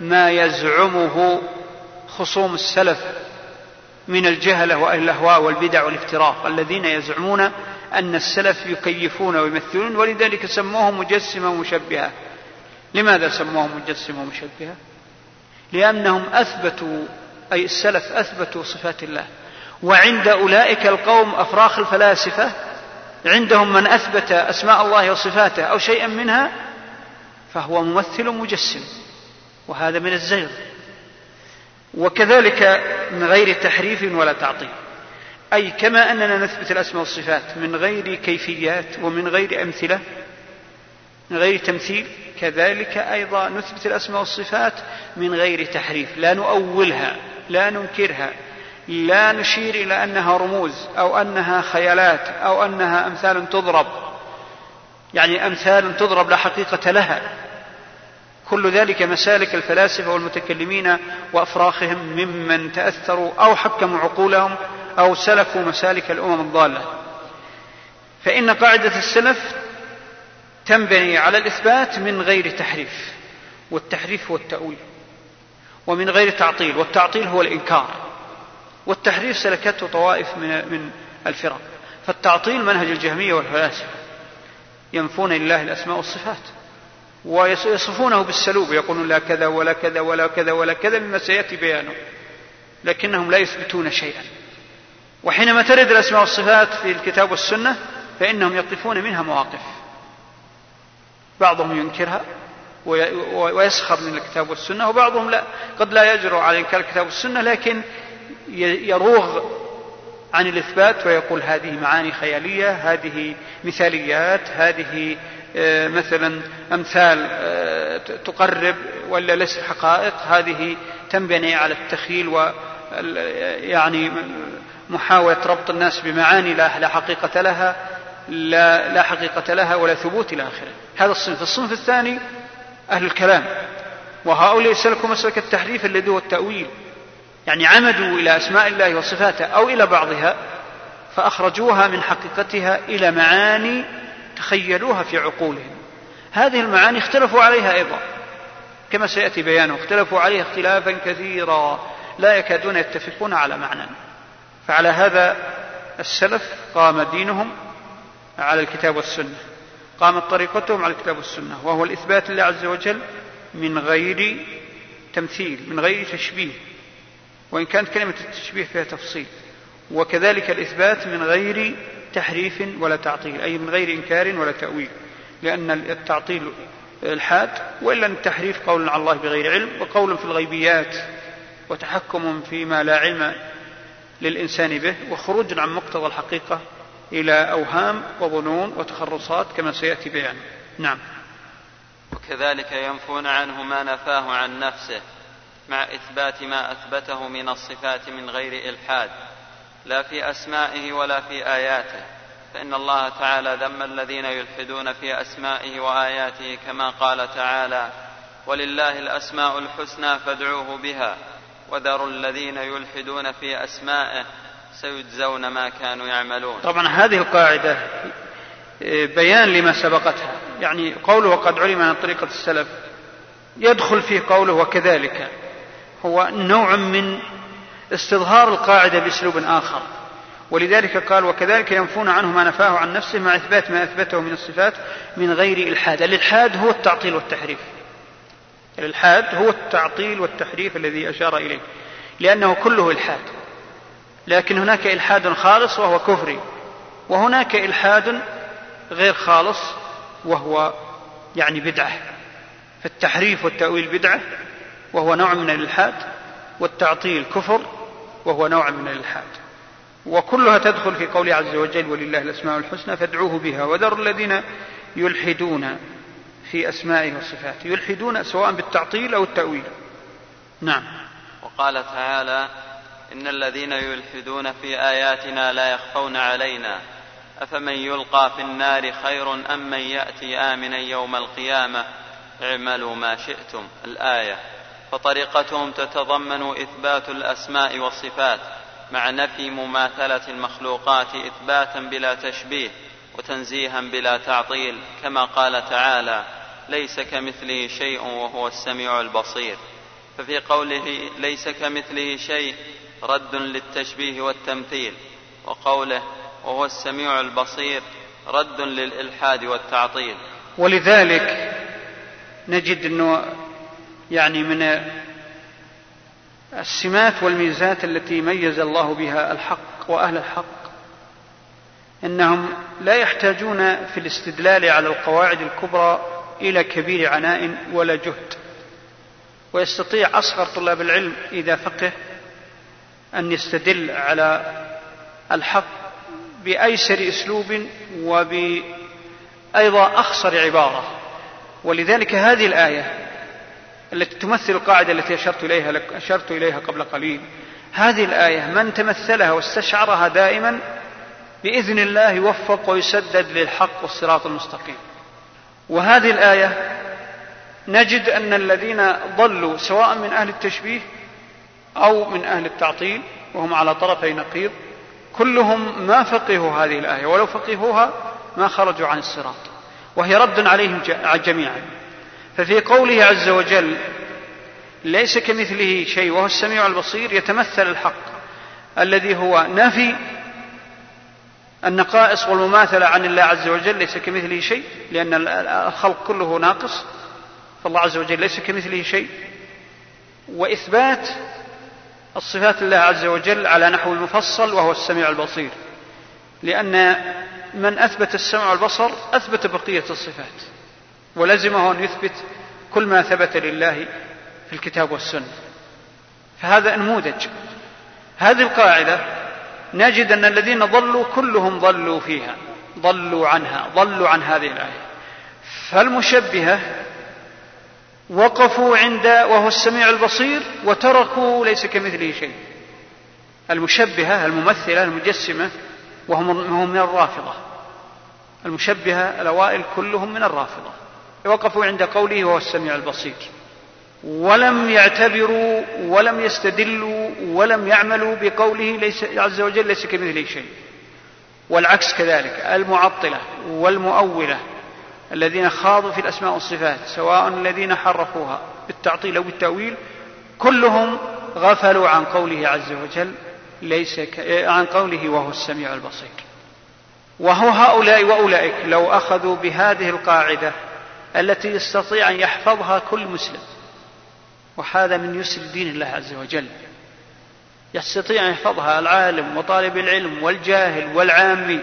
ما يزعمه خصوم السلف من الجهلة وأهل الأهواء والبدع والافتراق الذين يزعمون أن السلف يكيفون ويمثلون ولذلك سموهم مجسمه ومشبهه لماذا سموهم مجسمه ومشبهه لأنهم أثبتوا أي السلف أثبتوا صفات الله. وعند أولئك القوم أفراخ الفلاسفة عندهم من أثبت أسماء الله وصفاته أو شيئا منها فهو ممثل مجسم وهذا من الزيغ وكذلك من غير تحريف ولا تعطيل. أي كما أننا نثبت الأسماء والصفات من غير كيفيات ومن غير أمثلة من غير تمثيل كذلك أيضا نثبت الأسماء والصفات من غير تحريف. لا نؤولها لا ننكرها. لا نشير إلى أنها رموز أو أنها خيالات أو أنها أمثال تضرب. يعني أمثال تضرب لا حقيقة لها. كل ذلك مسالك الفلاسفة والمتكلمين وأفراخهم ممن تأثروا أو حكموا عقولهم أو سلكوا مسالك الأمم الضالة. فإن قاعدة السلف تنبني على الإثبات من غير تحريف والتحريف هو التأويل ومن غير تعطيل والتعطيل هو الإنكار. والتحريف سلكته طوائف من من الفرق. فالتعطيل منهج الجهمية والفلاسفة. ينفون لله الأسماء والصفات. ويصفونه بالسلوب. يقولون لا كذا ولا كذا ولا كذا ولا كذا مما سيأتي بيانه. لكنهم لا يثبتون شيئا. وحينما ترد الأسماء والصفات في الكتاب والسنة فإنهم يقفون منها مواقف. بعضهم ينكرها ويسخر من الكتاب والسنة وبعضهم لا. قد لا يجرؤ على إنكار الكتاب والسنة لكن يروغ عن الإثبات ويقول هذه معاني خيالية هذه مثاليات هذه آه، مثلا أمثال آه، تقرب ولا ليست حقائق. هذه تنبني على التخيل و يعني محاولة ربط الناس بمعاني لا حقيقة لها لا, لا حقيقة لها ولا ثبوت إلى آخره. هذا الصنف. الصنف الثاني أهل الكلام. وهؤلاء سلكوا مسلك التحريف الذي هو التأويل. يعني عمدوا إلى أسماء الله وصفاته أو إلى بعضها فأخرجوها من حقيقتها إلى معاني تخيلوها في عقولهم. هذه المعاني اختلفوا عليها أيضا. كما سيأتي بيانه اختلفوا عليها اختلافا كثيرا. لا يكادون يتفقون على معنى. فعلى هذا السلف قام دينهم على الكتاب والسنة. قامت طريقتهم على الكتاب والسنة. وهو الإثبات لله عز وجل من غير تمثيل من غير تشبيه. وإن كانت كلمة التشبيه فيها تفصيل. وكذلك الإثبات من غير تحريف ولا تعطيل أي من غير إنكار ولا تأويل لأن التعطيل الحاد وإلا التحريف قول على الله بغير علم وقول في الغيبيات وتحكم فيما لا علم للإنسان به وخروج عن مقتضى الحقيقة إلى أوهام وظنون وتخرصات كما سيأتي بيانه. نعم. وكذلك ينفون عنه ما نفاه عن نفسه. مع إثبات ما أثبته من الصفات من غير إلحاد لا في أسمائه ولا في آياته. فإن الله تعالى ذم الذين يلحدون في أسمائه وآياته كما قال تعالى ولله الأسماء الحسنى فادعوه بها وذروا الذين يلحدون في أسمائه سيجزون ما كانوا يعملون. طبعا هذه القاعدة بيان لما سبقتها. يعني قوله وقد علم عن طريقة السلف يدخل فيه قوله وكذلك. هو نوع من استظهار القاعدة بأسلوب آخر. ولذلك قال وكذلك ينفون عنه ما نفاه عن نفسه مع إثبات ما أثبته من الصفات من غير إلحاد. الإلحاد هو التعطيل والتحريف. الإلحاد هو التعطيل والتحريف الذي أشار إليه. لأنه كله إلحاد. لكن هناك إلحاد خالص وهو كفري. وهناك إلحاد غير خالص وهو يعني بدعة. فالتحريف والتأويل بدعة وهو نوع من الإلحاد والتعطيل كفر وهو نوع من الإلحاد. وكلها تدخل في قوله عز وجل ولله الأسماء الحسنى فادعوه بها وذروا الذين يلحدون في أسمائه وصفاته يلحدون سواء بالتعطيل أو التأويل. نعم. وقال تعالى إن الذين يلحدون في آياتنا لا يخفون علينا. أفمن يلقى في النار خير أم من يأتي آمنا يوم القيامة؟ اعملوا ما شئتم. الآية. فطريقتهم تتضمن إثبات الأسماء والصفات مع نفي مماثلة المخلوقات إثباتا بلا تشبيه وتنزيها بلا تعطيل كما قال تعالى ليس كمثله شيء وهو السميع البصير ففي قوله ليس كمثله شيء رد للتشبيه والتمثيل وقوله وهو السميع البصير رد للإلحاد والتعطيل. ولذلك نجد أنه يعني من السمات والميزات التي ميز الله بها الحق وأهل الحق إنهم لا يحتاجون في الاستدلال على القواعد الكبرى إلى كبير عناء ولا جهد. ويستطيع أصغر طلاب العلم إذا فقه أن يستدل على الحق بأيسر أسلوب وبأيضا أخصر عبارة. ولذلك هذه الآية التي تمثل القاعدة التي أشرت إليها أشرت إليها قبل قليل. هذه الآية من تمثلها واستشعرها دائما بإذن الله يوفق ويسدد للحق والصراط المستقيم. وهذه الآية نجد أن الذين ضلوا سواء من أهل التشبيه أو من أهل التعطيل وهم على طرفي نقيض كلهم ما فقهوا هذه الآية ولو فقهوها ما خرجوا عن الصراط وهي رد عليهم جميعا. ففي قوله عز وجل ليس كمثله شيء وهو السميع البصير يتمثل الحق الذي هو نفي النقائص والمماثلة عن الله عز وجل ليس كمثله شيء لأن الخلق كله ناقص. فالله عز وجل ليس كمثله شيء. وإثبات الصفات الله عز وجل على نحو المفصل وهو السميع البصير. لأن من أثبت السمع والبصر أثبت بقية الصفات. ولزمه أن يثبت كل ما ثبت لله في الكتاب والسنة. فهذا نموذج هذه القاعدة نجد أن الذين ضلوا كلهم ضلوا فيها. ضلوا عنها. ضلوا عن هذه الآية. فالمشبهة وقفوا عند وهو السميع البصير وتركوا ليس كمثله شيء. المشبهة الممثلة المجسمة وهم من الرافضة. المشبهة الأوائل كلهم من الرافضة. وقفوا عند قوله وهو السميع البصير. ولم يعتبروا ولم يستدلوا ولم يعملوا بقوله ليس عز وجل ليس كمثله شيء. والعكس كذلك المعطلة والمؤولة الذين خاضوا في الأسماء والصفات سواء الذين حرفوها بالتعطيل أو بالتأويل كلهم غفلوا عن قوله عز وجل ليس ك... عن قوله وهو السميع البصير. وهو هؤلاء وأولئك لو أخذوا بهذه القاعدة التي يستطيع أن يحفظها كل مسلم. وهذا من يسر دين الله عز وجل. يستطيع أن يحفظها العالم وطالب العلم والجاهل والعامي.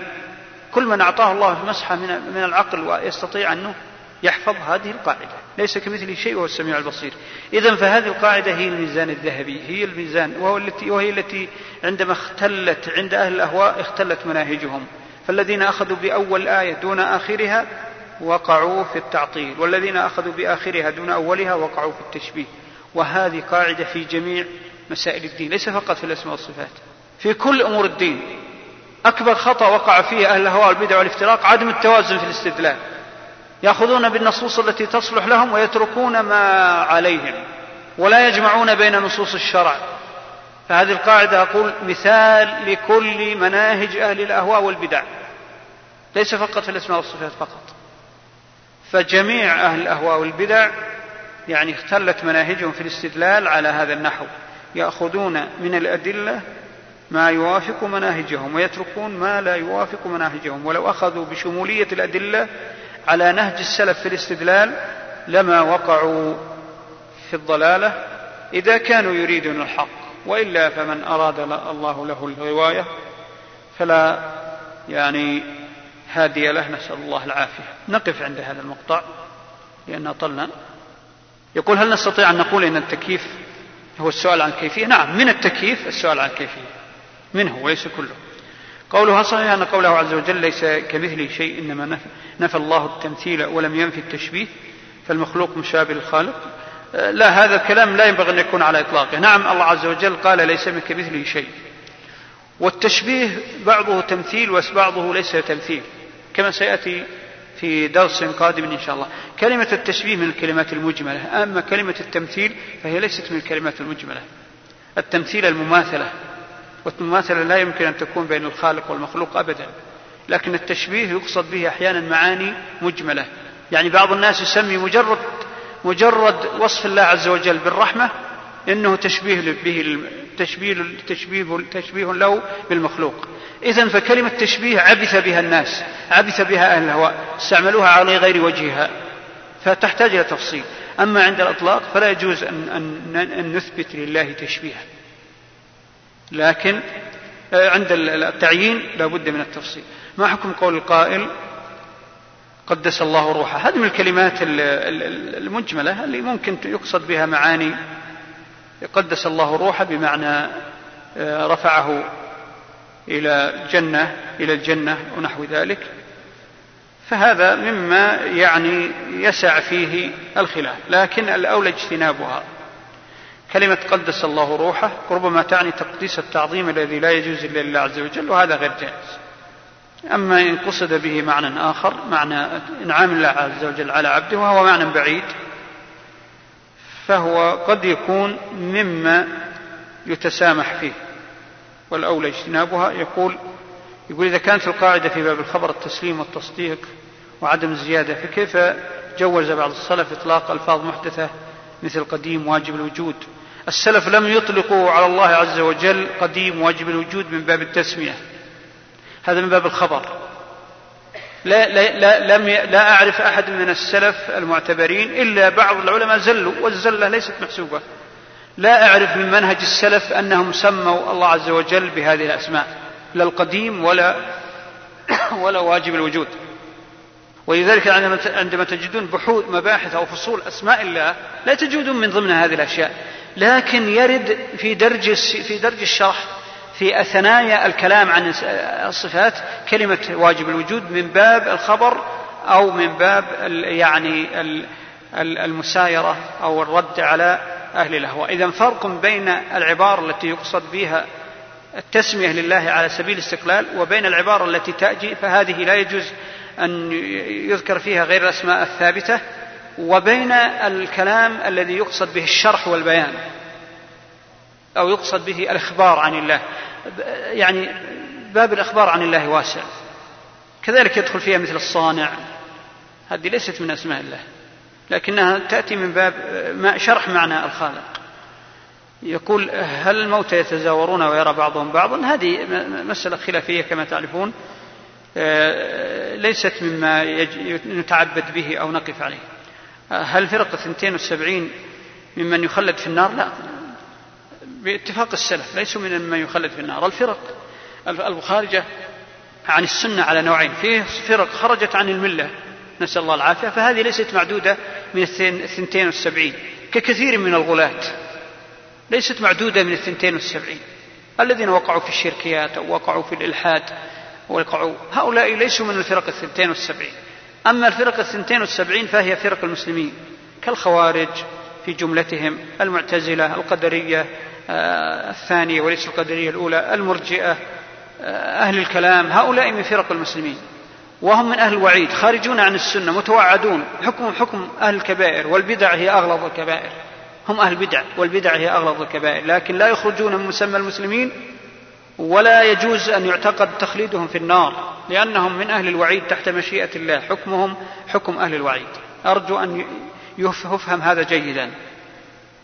كل من أعطاه الله مسحة من, العقل ويستطيع أنه يحفظ هذه القاعدة. ليس كمثله شيء وهو السميع البصير. إذا فهذه القاعدة هي الميزان الذهبي. هي الميزان وهو التي وهي التي عندما اختلت عند أهل الأهواء اختلت مناهجهم. فالذين أخذوا بأول آية دون آخرها وقعوا في التعطيل والذين أخذوا بآخرها دون أولها وقعوا في التشبيه. وهذه قاعدة في جميع مسائل الدين ليس فقط في الأسماء والصفات في كل أمور الدين. أكبر خطأ وقع فيه أهل الهواء والبدع والافتراق عدم التوازن في الاستدلال. يأخذون بالنصوص التي تصلح لهم ويتركون ما عليهم ولا يجمعون بين نصوص الشرع. فهذه القاعدة أقول مثال لكل مناهج أهل الأهواء والبدع ليس فقط في الأسماء والصفات فقط. فجميع أهل الأهواء والبدع يعني اختلت مناهجهم في الاستدلال على هذا النحو يأخذون من الأدلة ما يوافق مناهجهم ويتركون ما لا يوافق مناهجهم. ولو أخذوا بشمولية الأدلة على نهج السلف في الاستدلال لما وقعوا في الضلالة إذا كانوا يريدون الحق وإلا فمن أراد الله له الغواية فلا يعني هادي له نسأل الله العافية. نقف عند هذا المقطع لأن طلنا يقول هل نستطيع أن نقول إن التكييف هو السؤال عن الكيفية نعم من التكييف؟ السؤال عن الكيفية منه وليس كله. قوله صحيح أن قوله عز وجل ليس كمثله شيء إنما نفى, نفى الله التمثيل ولم ينفي التشبيه فالمخلوق مشابه للخالق لا هذا الكلام لا ينبغي أن يكون على إطلاقه. نعم الله عز وجل قال ليس كمثله شيء. والتشبيه بعضه تمثيل وبعضه ليس تمثيل. كما سيأتي في درس قادم إن شاء الله. كلمة التشبيه من الكلمات المجملة أما كلمة التمثيل فهي ليست من الكلمات المجملة. التمثيل المماثلة والمماثلة لا يمكن أن تكون بين الخالق والمخلوق أبدا. لكن التشبيه يقصد به أحيانا معاني مجملة. يعني بعض الناس يسمي مجرد مجرد وصف الله عز وجل بالرحمة إنه تشبيه به تشبيه تشبيه تشبيه له بالمخلوق. إذا فكلمة تشبيه عبث بها الناس عبث بها أهل الهواء استعملوها على غير وجهها فتحتاج إلى تفصيل. أما عند الإطلاق فلا يجوز أن, أن, أن نثبت لله تشبيها. لكن آه، عند التعيين لا بد من التفصيل. ما حكم قول القائل قدس الله روحه؟ هذه من الكلمات المجملة اللي ممكن يقصد بها معاني قدس الله روحه بمعنى آه، رفعه إلى جنة إلى الجنة ونحو ذلك. فهذا مما يعني يسع فيه الخلاف لكن الأولى اجتنابها. كلمة قدس الله روحه ربما تعني تقديس التعظيم الذي لا يجوز إلا لله عز وجل وهذا غير جائز. أما إن قصد به معنى آخر معنى إنعام الله عز وجل على عبده وهو معنى بعيد فهو قد يكون مما يتسامح فيه. والأولى اجتنابها يقول يقول إذا كانت القاعدة في باب الخبر التسليم والتصديق وعدم الزيادة فكيف جوز بعض السلف إطلاق ألفاظ محدثة مثل قديم واجب الوجود؟ السلف لم يطلقوا على الله عز وجل قديم واجب الوجود من باب التسمية. هذا من باب الخبر. لا, لا, لا, لم لا أعرف أحد من السلف المعتبرين إلا بعض العلماء زلوا والزلة ليست محسوبة. لا أعرف من منهج السلف أنهم سموا الله عز وجل بهذه الأسماء لا القديم ولا ولا واجب الوجود. ولذلك عندما تجدون بحوث مباحث أو فصول أسماء الله لا تجدون من ضمن هذه الأشياء. لكن يرد في درج في درج الشرح في ثنايا الكلام عن الصفات كلمة واجب الوجود من باب الخبر أو من باب يعني المسايرة أو الرد على أهل الأهواء. إذا فرق بين العبارة التي يقصد بها التسمية لله على سبيل الاستقلال وبين العبارة التي تأتي فهذه لا يجوز أن يذكر فيها غير الأسماء الثابتة وبين الكلام الذي يقصد به الشرح والبيان أو يقصد به الإخبار عن الله. يعني باب الإخبار عن الله واسع. كذلك يدخل فيها مثل الصانع. هذه ليست من أسماء الله. لكنها تأتي من باب شرح معنى الخالق. يقول هل الموتى يتزاورون ويرى بعضهم بعضا؟ هذه مسألة خلافية كما تعرفون آه، ليست مما نتعبد به أو نقف عليه. هل فرق 72 ممن يخلد في النار؟ لا. باتفاق السلف ليسوا من من يخلد في النار. الفرق الخارجة عن السنة على نوعين. فيه فرق خرجت عن الملة. نسأل الله العافية. فهذه ليست معدودة من الثنتين والسبعين ككثير من الغلاة. ليست معدودة من الثنتين والسبعين. الذين وقعوا في الشركيات أو وقعوا في الإلحاد وقعوا هؤلاء ليسوا من الفرق الثنتين والسبعين. أما الفرق الثنتين والسبعين فهي فرق المسلمين كالخوارج في جملتهم المعتزلة القدرية آه، الثانية وليس القدرية الأولى المرجئة آه، أهل الكلام هؤلاء من فرق المسلمين. وهم من أهل الوعيد خارجون عن السنة متوعدون. حكم حكم أهل الكبائر والبدع هي أغلظ الكبائر. هم أهل البدع والبدع هي أغلظ الكبائر. لكن لا يخرجون من مسمى المسلمين ولا يجوز أن يعتقد تخليدهم في النار لأنهم من أهل الوعيد تحت مشيئة الله. حكمهم حكم أهل الوعيد. أرجو أن يفهم هذا جيدا.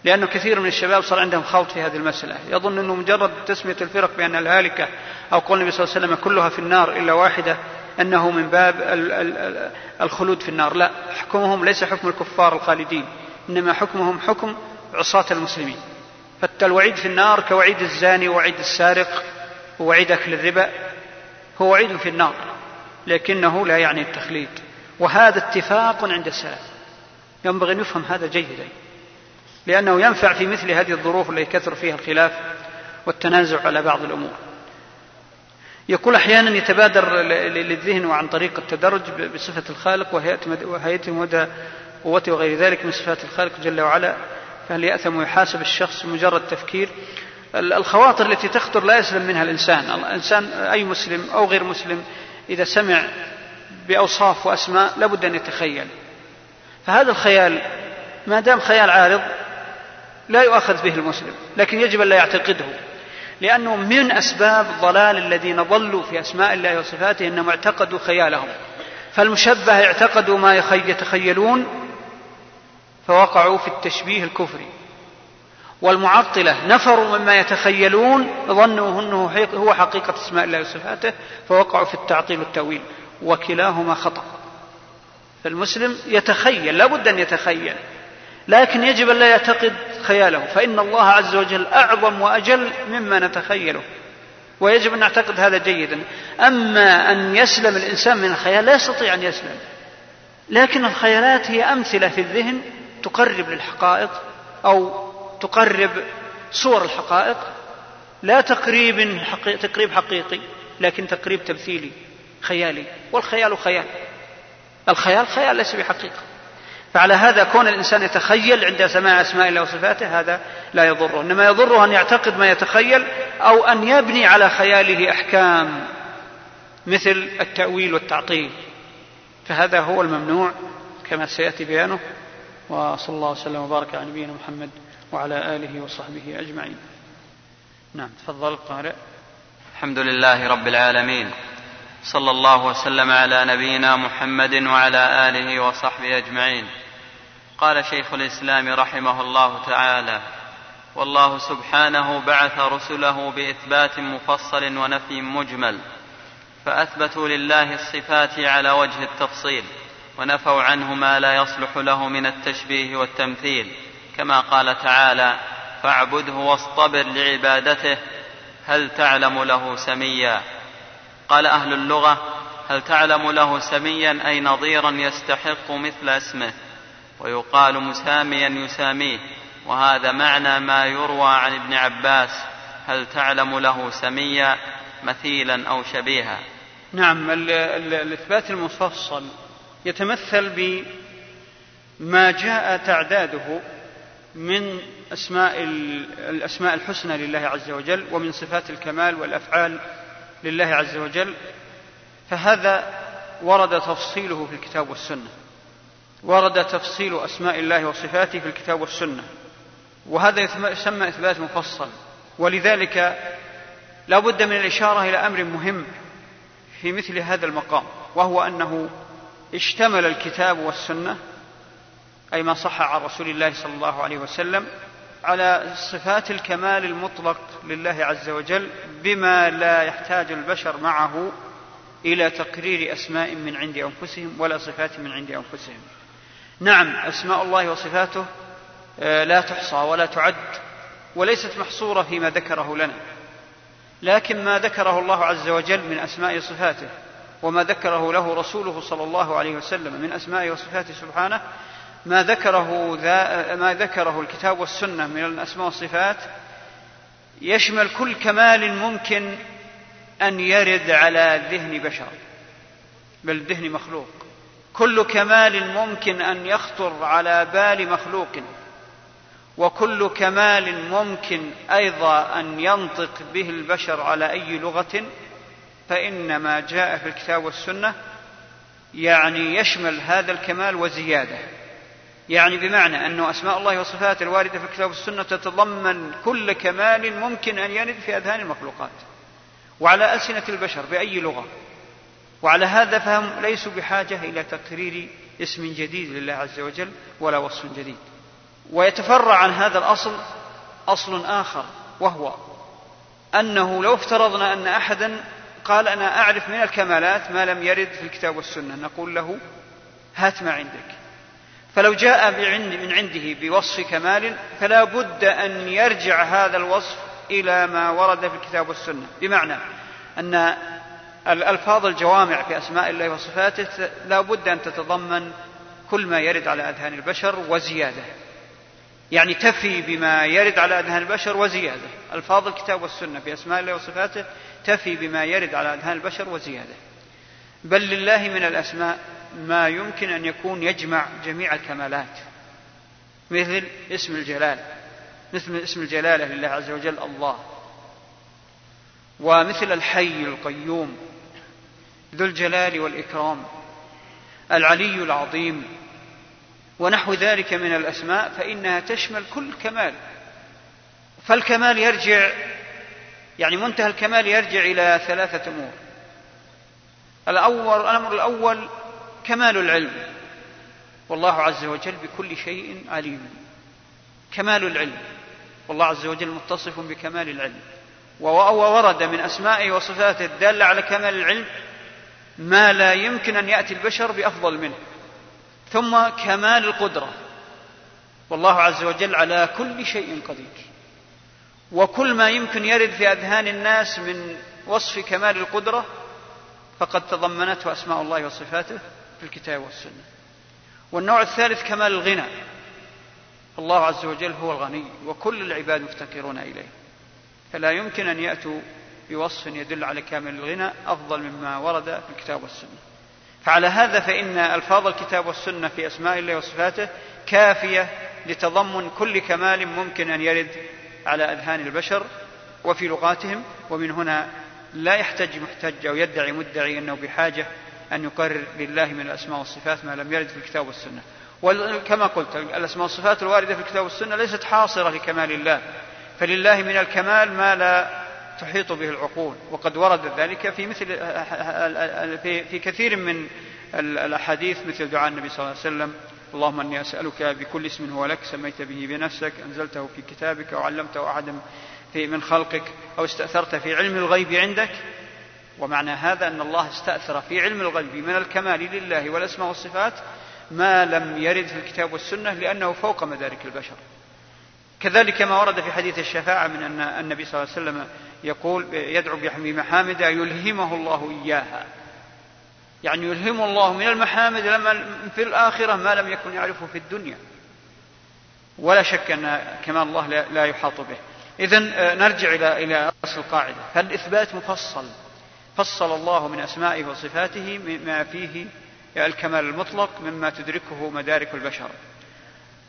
لأنه كثير من الشباب صار عندهم خلط في هذه المسألة. يظن أنه مجرد تسمية الفرق بأنها الهالكة أو قول النبي صلى الله عليه وسلم كلها في النار إلا واحدة أنه من باب الخلود في النار. لا حكمهم ليس حكم الكفار الخالدين إنما حكمهم حكم عصاة المسلمين. فالوعيد في النار كوعيد الزاني ووعيد السارق ووعيد أكل الربا هو وعيد في النار لكنه لا يعني التخليد. وهذا اتفاق عند السلف. ينبغي أن يفهم هذا جيدا لأنه ينفع في مثل هذه الظروف التي كثر فيها الخلاف والتنازع على بعض الأمور. يقول أحيانا يتبادر للذهن وعن طريق التدرج بصفة الخالق وهيئته مدى قوته وغير ذلك من صفات الخالق جل وعلا فهل يأثم ويحاسب الشخص مجرد تفكير؟ الخواطر التي تخطر لا يسلم منها الإنسان. الإنسان أي مسلم أو غير مسلم إذا سمع بأوصاف وأسماء لابد أن يتخيل. فهذا الخيال ما دام خيال عارض لا يؤاخذ به المسلم لكن يجب أن لا يعتقده. لأنه من أسباب ضلال الذين ضلوا في أسماء الله وصفاته أنهم اعتقدوا خيالهم. فالمشبه اعتقدوا ما يتخيلون فوقعوا في التشبيه الكفري. والمعطلة نفروا مما يتخيلون ظنوا أنه هو حقيقة أسماء الله وصفاته فوقعوا في التعطيل والتأويل وكلاهما خطأ. فالمسلم يتخيل لا بد أن يتخيل. لكن يجب أن لا يعتقد خياله فإن الله عز وجل أعظم وأجل مما نتخيله ويجب أن نعتقد هذا جيدا. أما أن يسلم الإنسان من الخيال لا يستطيع أن يسلم لكن الخيالات هي أمثلة في الذهن تقرب للحقائق أو تقرب صور الحقائق لا تقريب حقيقي تقريب حقيقي لكن تقريب تمثيلي خيالي والخيال خيال. الخيال خيال ليس بحقيقة. فعلى هذا كون الإنسان يتخيل عند سماع أسماء الله وصفاته هذا لا يضره. إنما يضره أن يعتقد ما يتخيل أو أن يبني على خياله أحكام مثل التأويل والتعطيل. فهذا هو الممنوع كما سيأتي بيانه. وصلى الله وسلم وبارك على نبينا محمد وعلى آله وصحبه أجمعين. نعم تفضل القارئ الحمد لله رب العالمين. صلى الله وسلم على نبينا محمد وعلى آله وصحبه أجمعين. قال شيخ الإسلام رحمه الله تعالى والله سبحانه بعث رسله بإثبات مفصل ونفي مجمل فأثبتوا لله الصفات على وجه التفصيل ونفوا عنه ما لا يصلح له من التشبيه والتمثيل كما قال تعالى فاعبده واصطبر لعبادته هل تعلم له سميا؟ قال أهل اللغة هل تعلم له سميا أي نظيرا يستحق مثل اسمه؟ ويقال مساميا يساميه. وهذا معنى ما يروى عن ابن عباس هل تعلم له سميا مثيلا أو شبيها؟ نعم الإثبات المفصل يتمثل بما جاء تعداده من أسماء الأسماء الحسنى لله عز وجل ومن صفات الكمال والأفعال لله عز وجل. فهذا ورد تفصيله في الكتاب والسنة. ورد تفصيل أسماء الله وصفاته في الكتاب والسنة. وهذا يسمى إثبات مفصل. ولذلك لا بد من الإشارة إلى أمر مهم في مثل هذا المقام وهو أنه اشتمل الكتاب والسنة أي ما صح عن رسول الله صلى الله عليه وسلم على صفات الكمال المطلق لله عز وجل بما لا يحتاج البشر معه إلى تقرير أسماء من عند أنفسهم ولا صفات من عند أنفسهم. نعم أسماء الله وصفاته آه، لا تحصى ولا تعد وليست محصورة فيما ذكره لنا. لكن ما ذكره الله عز وجل من أسماء صفاته وما ذكره له رسوله صلى الله عليه وسلم من أسماء وصفاته سبحانه ما ذكره ما ذكره الكتاب والسنة من الأسماء والصفات يشمل كل كمال ممكن أن يرد على ذهن بشر بل ذهن مخلوق. كل كمال ممكن أن يخطر على بال مخلوق وكل كمال ممكن أيضا أن ينطق به البشر على أي لغة فان ما جاء في الكتاب والسنة يعني يشمل هذا الكمال وزيادة. يعني بمعنى أن أسماء الله وصفاته الواردة في الكتاب والسنة تتضمن كل كمال ممكن أن يرد في أذهان المخلوقات وعلى ألسنة البشر بأي لغة. وعلى هذا فهم ليسوا بحاجة إلى تقرير اسم جديد لله عز وجل ولا وصف جديد. ويتفرع عن هذا الأصل أصل آخر وهو أنه لو افترضنا أن أحدا قال أنا أعرف من الكمالات ما لم يرد في الكتاب والسنة نقول له هات ما عندك. فلو جاء من عنده بوصف كمال فلا بد أن يرجع هذا الوصف إلى ما ورد في الكتاب والسنة. بمعنى أن الألفاظ الجوامع في أسماء الله وصفاته لا بد أن تتضمن كل ما يرد على أذهان البشر وزيادة. يعني تفي بما يرد على أذهان البشر وزيادة. ألفاظ الكتاب والسنة في أسماء الله وصفاته تفي بما يرد على أذهان البشر وزيادة. بل لله من الأسماء ما يمكن أن يكون يجمع جميع الكمالات. مثل اسم الجلال. مثل اسم الجلالة لله عز وجل الله. ومثل الحي القيوم. ذو الجلال والإكرام العلي العظيم ونحو ذلك من الأسماء فإنها تشمل كل كمال. فالكمال يرجع يعني منتهى الكمال يرجع إلى ثلاثة أمور. الأول الأمر الأول كمال العلم. والله عز وجل بكل شيء عليم. كمال العلم. والله عز وجل متصف بكمال العلم. وورد من أسمائه وصفاته الدالة على كمال العلم ما لا يمكن أن يأتي البشر بأفضل منه. ثم كمال القدرة. والله عز وجل على كل شيء قدير. وكل ما يمكن يرد في أذهان الناس من وصف كمال القدرة فقد تضمنته أسماء الله وصفاته في الكتاب والسنة. والنوع الثالث كمال الغنى. الله عز وجل هو الغني وكل العباد مفتقرون إليه. فلا يمكن أن يأتوا بوصف يدل على كامل الغنى أفضل مما ورد في الكتاب والسنة. فعلى هذا فإن ألفاظ الكتاب والسنة في أسماء الله وصفاته كافية لتضمن كل كمال ممكن أن يرد على أذهان البشر وفي لغاتهم ومن هنا لا يحتج محتج أو يدعي مدعي أنه بحاجة أن يقرر لله من الأسماء والصفات ما لم يرد في الكتاب والسنة. وكما قلت الأسماء والصفات الواردة في الكتاب والسنة ليست حاصرة لكمال الله. فلله من الكمال ما لا تحيط به العقول وقد ورد ذلك في مثل في, كثير من الأحاديث مثل دعاء النبي صلى الله عليه وسلم اللهم إني أسألك بكل اسم هو لك سميت به بنفسك أنزلته في كتابك أو علمته أحدا في من خلقك أو استأثرت في علم الغيب عندك. ومعنى هذا أن الله استأثر في علم الغيب من الكمال لله والأسماء والصفات ما لم يرد في الكتاب والسنة لأنه فوق مدارك البشر. كذلك ما ورد في حديث الشفاعة من أن النبي صلى الله عليه وسلم يقول يدعو بمحامد يلهمه الله إياها. يعني يلهم الله من المحامد لما في الآخرة ما لم يكن يعرفه في الدنيا. ولا شك أن كمال الله لا يحاط به. إذا آه، نرجع إلى إلى أصل القاعدة. فالإثبات مفصل. فصل الله من أسمائه وصفاته ما فيه الكمال المطلق مما تدركه مدارك البشر.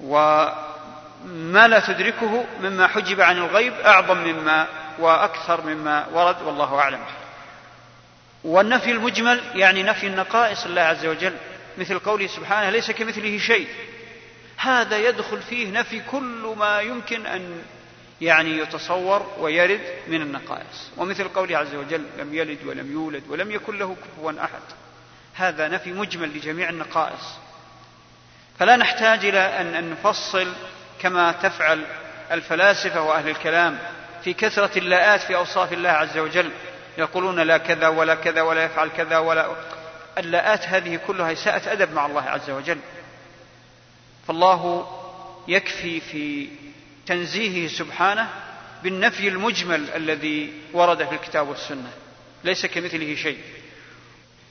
وما لا تدركه مما حجب عن الغيب أعظم مما وأكثر مما ورد والله أعلم. والنفي المجمل يعني نفي النقائص الله عز وجل مثل قوله سبحانه ليس كمثله شيء. هذا يدخل فيه نفي كل ما يمكن أن يعني يتصور ويرد من النقائص. ومثل قوله عز وجل لم يلد ولم يولد ولم يكن له كفوا أحد. هذا نفي مجمل لجميع النقائص. فلا نحتاج إلى أن نفصل كما تفعل الفلاسفة وأهل الكلام في كثرة اللاءات في أوصاف الله عز وجل. يقولون لا كذا ولا كذا ولا يفعل كذا ولا اللاءات هذه كلها إساءة أدب مع الله عز وجل. فالله يكفي في تنزيهه سبحانه بالنفي المجمل الذي ورد في الكتاب والسنة. ليس كمثله شيء.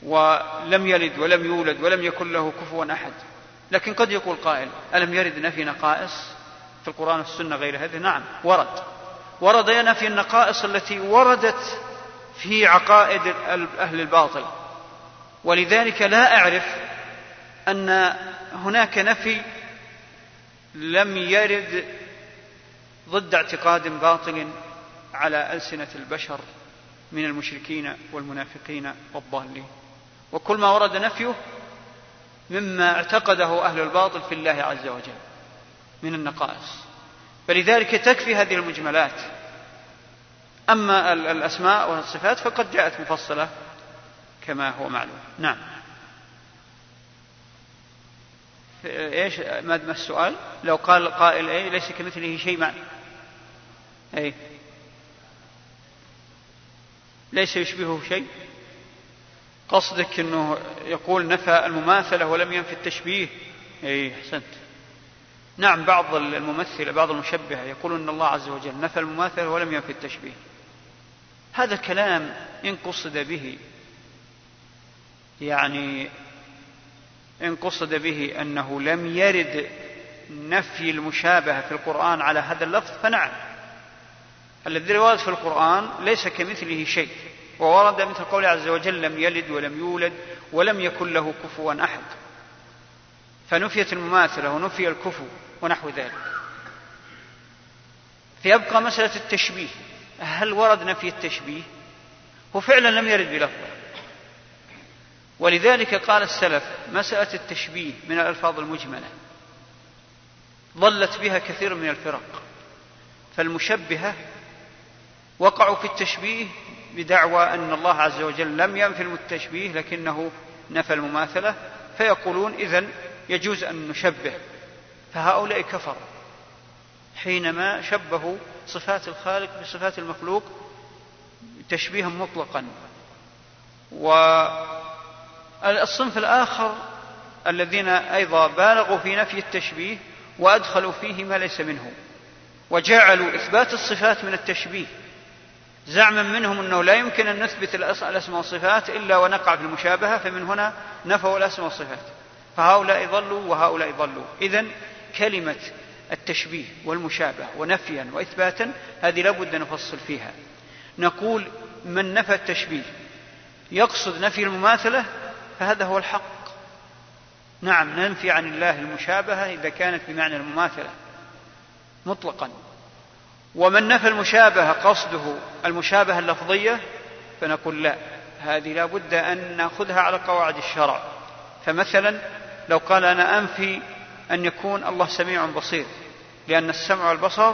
ولم يلد ولم يولد ولم يكن له كفوا أحد. لكن قد يقول قائل ألم يرد نفي نقائص في القرآن والسنة غير هذه؟ نعم ورد. ورد نفي النقائص التي وردت في عقائد أهل الباطل. ولذلك لا أعرف أن هناك نفي لم يرد ضد اعتقاد باطل على ألسنة البشر من المشركين والمنافقين والضالين. وكل ما ورد نفيه مما اعتقده أهل الباطل في الله عز وجل من النقائص. فلذلك تكفي هذه المجملات. أما الأسماء والصفات فقد جاءت مفصلة كما هو معلوم. نعم. إيش ما السؤال؟ لو قال قائل اي ليس كمثله شيء معنى. اي ليس يشبهه شيء. قصدك إنه يقول نفى المماثلة ولم ينفي التشبيه. اي أحسنت. نعم بعض الممثلة بعض المشبهة يقولون إن الله عز وجل نفى المماثله ولم ينفي التشبيه. هذا الكلام إن قصد به يعني إن قصد به أنه لم يرد نفي المشابهة في القرآن على هذا اللفظ فنعم. الذي ورد في القرآن ليس كمثله شيء وورد مثل قوله عز وجل لم يلد ولم يولد ولم يكن له كفوا أحد. فنفيت المماثلة ونفي الكفو. ونحو ذلك. فيبقى مسألة التشبيه. هل ورد نفي التشبيه؟ هو فعلا لم يرد بلفظه ولذلك قال السلف مسألة التشبيه من الألفاظ المجملة ضلت بها كثير من الفرق. فالمشبهة وقعوا في التشبيه بدعوى أن الله عز وجل لم ينفي التشبيه لكنه نفى المماثلة فيقولون إذن يجوز أن نشبه. فهؤلاء كفروا حينما شبهوا صفات الخالق بصفات المخلوق تشبيها مطلقا. والصنف الآخر الذين أيضا بالغوا في نفي التشبيه وأدخلوا فيه ما ليس منه وجعلوا إثبات الصفات من التشبيه. زعما منهم أنه لا يمكن أن نثبت الأسماء والصفات إلا ونقع في المشابهة فمن هنا نفوا الأسماء والصفات. فهؤلاء ضلوا وهؤلاء ضلوا. إذا كلمة التشبيه والمشابهة ونفيا وإثباتا هذه لابد أن نفصل فيها. نقول من نفى التشبيه يقصد نفي المماثلة فهذا هو الحق. نعم ننفي عن الله المشابهة إذا كانت بمعنى المماثلة مطلقا. ومن نفى المشابهة قصده المشابهة اللفظية فنقول لا هذه لا بد أن نأخذها على قواعد الشرع. فمثلا لو قال أنا أنفي أن يكون الله سميع بصير لأن السمع والبصر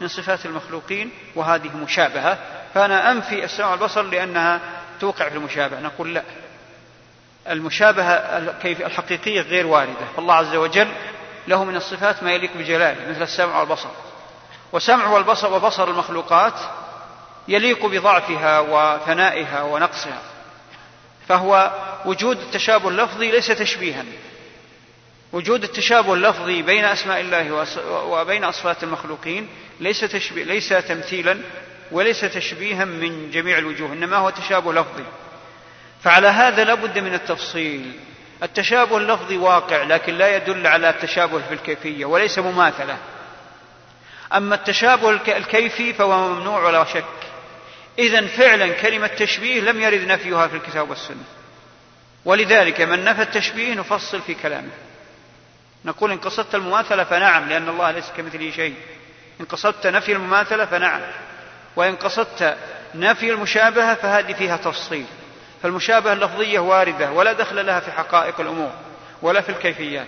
من صفات المخلوقين وهذه مشابهة. فأنا أنفي السمع والبصر لأنها توقع في المشابهة نقول لا. المشابهة الحقيقية غير واردة. فالله عز وجل له من الصفات ما يليق بجلاله مثل السمع والبصر. وسمع والبصر وبصر المخلوقات يليق بضعفها وفنائها ونقصها. فهو وجود التشابه اللفظي ليس تشبيها. وجود التشابه اللفظي بين أسماء الله وبين أصفات المخلوقين ليس تشبيه ليس تمثيلا وليس تشبيها من جميع الوجوه إنما هو تشابه لفظي. فعلى هذا لابد من التفصيل. التشابه اللفظي واقع لكن لا يدل على التشابه في الكيفيه وليس مماثلة. أما التشابه الكيفي فهو ممنوع ولا شك. اذا فعلا كلمة تشبيه لم يرد نفيها في الكتاب والسنة. ولذلك من نفى التشبيه نفصل في كلامه. نقول إن قصدت المماثلة فنعم لأن الله ليس كمثله شيء. إن قصدت نفي المماثلة فنعم. وإن قصدت نفي المشابهة فهذه فيها تفصيل. فالمشابهة اللفظية واردة ولا دخل لها في حقائق الأمور ولا في الكيفيات.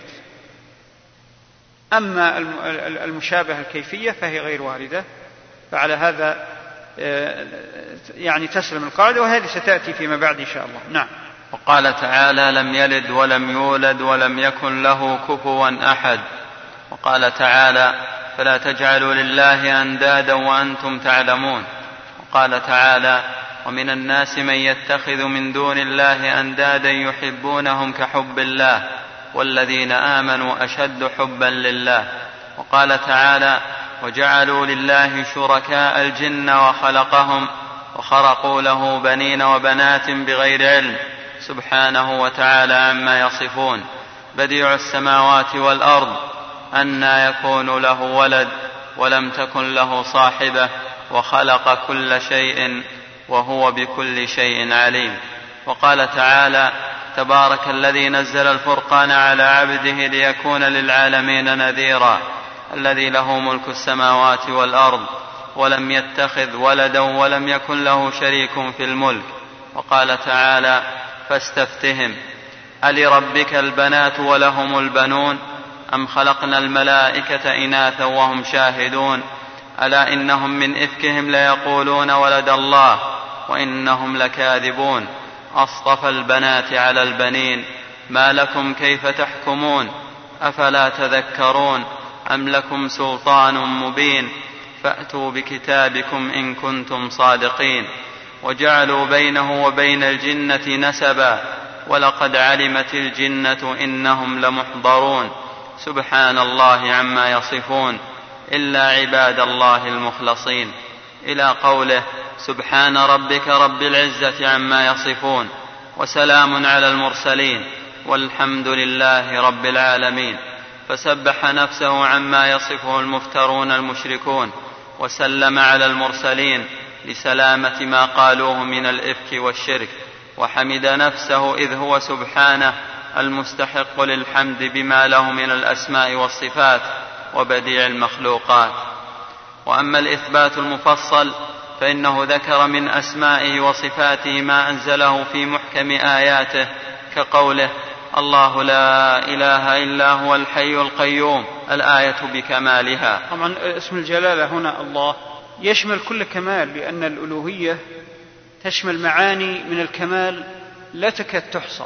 أما المشابهة الكيفية فهي غير واردة. فعلى هذا آه، يعني تسلم القاعدة وهذه ستأتي فيما بعد إن شاء الله. نعم. وقال تعالى لم يلد ولم يولد ولم يكن له كفوا أحد. وقال تعالى فلا تجعلوا لله أندادا وأنتم تعلمون. وقال تعالى ومن الناس من يتخذ من دون الله أندادا يحبونهم كحب الله والذين آمنوا أشد حبا لله. وقال تعالى وجعلوا لله شركاء الجن وخلقهم وخرقوا له بنين وبنات بغير علم. سبحانه وتعالى عما يصفون بديع السماوات والأرض انى يكون له ولد ولم تكن له صاحبة وخلق كل شيء وهو بكل شيء عليم. وقال تعالى تبارك الذي نزل الفرقان على عبده ليكون للعالمين نذيرا الذي له ملك السماوات والأرض ولم يتخذ ولدا ولم يكن له شريك في الملك. وقال تعالى فاستفتهم ألربك البنات ولهم البنون؟ أم خلقنا الملائكة إناثا وهم شاهدون؟ ألا إنهم من إفكهم ليقولون ولد الله وإنهم لكاذبون؟ أصطفى البنات على البنين ما لكم كيف تحكمون؟ أفلا تذكرون؟ أم لكم سلطان مبين؟ فأتوا بكتابكم إن كنتم صادقين. وجعلوا بينه وبين الجنة نسبا ولقد علمت الجنة إنهم لمحضرون. سبحان الله عما يصفون إلا عباد الله المخلصين. إلى قوله سبحان ربك رب العزة عما يصفون وسلام على المرسلين والحمد لله رب العالمين. فسبح نفسه عما يصفه المفترون المشركون وسلم على المرسلين لسلامة ما قالوه من الإفك والشرك وحمد نفسه إذ هو سبحانه المستحق للحمد بما له من الأسماء والصفات وبديع المخلوقات. وأما الإثبات المفصل فإنه ذكر من أسمائه وصفاته ما أنزله في محكم آياته كقوله الله لا إله إلا هو الحي القيوم الآية بكمالها. طبعا اسم الجلالة هنا الله يشمل كل كمال لأن الألوهية تشمل معاني من الكمال لا تكاد تحصى.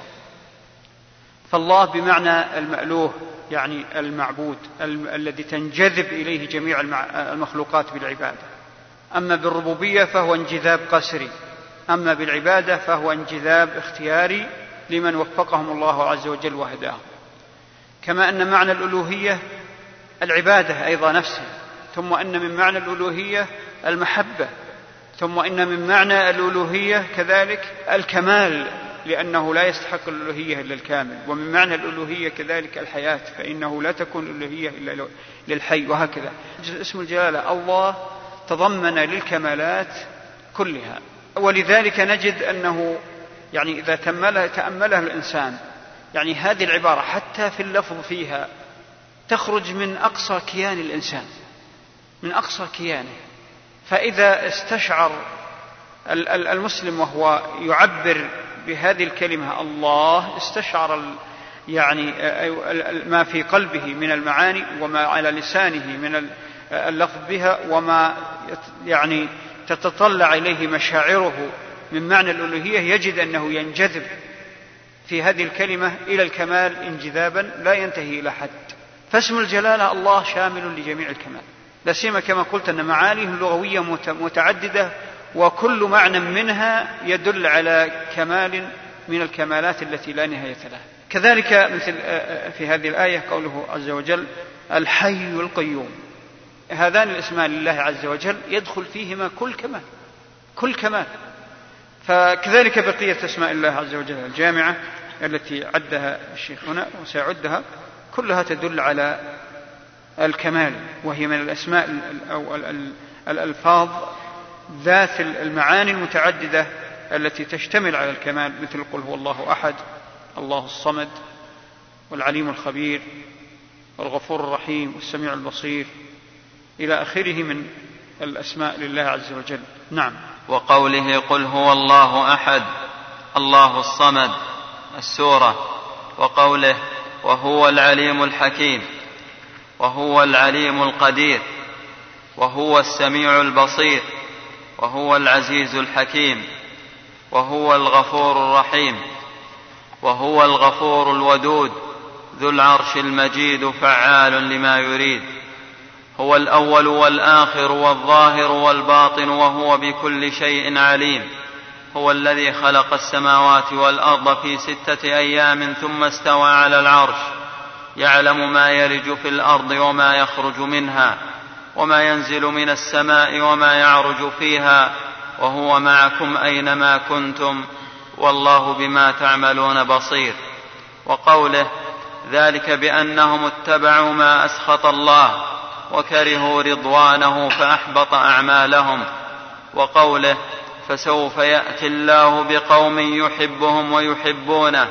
فالله بمعنى المألوه يعني المعبود الذي تنجذب إليه جميع المخلوقات بالعبادة. أما بالربوبية فهو انجذاب قسري. أما بالعبادة فهو انجذاب اختياري لمن وفقهم الله عز وجل وهداهم كما أن معنى الألوهية العبادة أيضا نفسها. ثم أن من معنى الألوهية المحبة ثم أن من معنى الألوهية كذلك الكمال لأنه لا يستحق الألوهية إلا الكامل ومن معنى الألوهية كذلك الحياة فإنه لا تكون الألوهية إلا للحي وهكذا. اسم الجلالة الله تضمن للكمالات كلها. ولذلك نجد أنه يعني إذا تأملها تأملها الإنسان يعني هذه العبارة حتى في اللفظ فيها تخرج من أقصى كيان الإنسان. من أقصى كيانه. فإذا استشعر المسلم وهو يعبر بهذه الكلمة الله استشعر يعني ما في قلبه من المعاني وما على لسانه من اللفظ بها وما يعني تتطلع إليه مشاعره من معنى الألوهية يجد أنه ينجذب في هذه الكلمة إلى الكمال انجذابا لا ينتهي إلى حد. فاسم الجلالة الله شامل لجميع الكمال. لا سيما كما قلت أن معانيه اللغويه متعددة وكل معنى منها يدل على كمال من الكمالات التي لا نهاية لها. كذلك مثل في هذه الآية قوله عز وجل الحي القيوم. هذان الاسمان لله عز وجل يدخل فيهما كل كمال كل كمال. فكذلك بقية أسماء الله عز وجل الجامعة التي عدها الشيخ هنا وسيعدها كلها تدل على الكمال وهي من الأسماء أو الألفاظ ذات المعاني المتعددة التي تشتمل على الكمال مثل قل هو الله أحد الله الصمد والعليم الخبير والغفور الرحيم والسميع البصير إلى آخره من الأسماء لله عز وجل. نعم. وقوله قل هو الله أحد الله الصمد السورة. وقوله وهو العليم الحكيم. وهو العليم القدير وهو السميع البصير وهو العزيز الحكيم وهو الغفور الرحيم وهو الغفور الودود ذو العرش المجيد فعال لما يريد هو الأول والآخر والظاهر والباطن وهو بكل شيء عليم هو الذي خلق السماوات والأرض في ستة أيام ثم استوى على العرش. يعلم ما يلج في الأرض وما يخرج منها وما ينزل من السماء وما يعرج فيها وهو معكم أينما كنتم والله بما تعملون بصير. وقوله ذلك بأنهم اتبعوا ما أسخط الله وكرهوا رضوانه فأحبط أعمالهم. وقوله فسوف يأتي الله بقوم يحبهم ويحبونه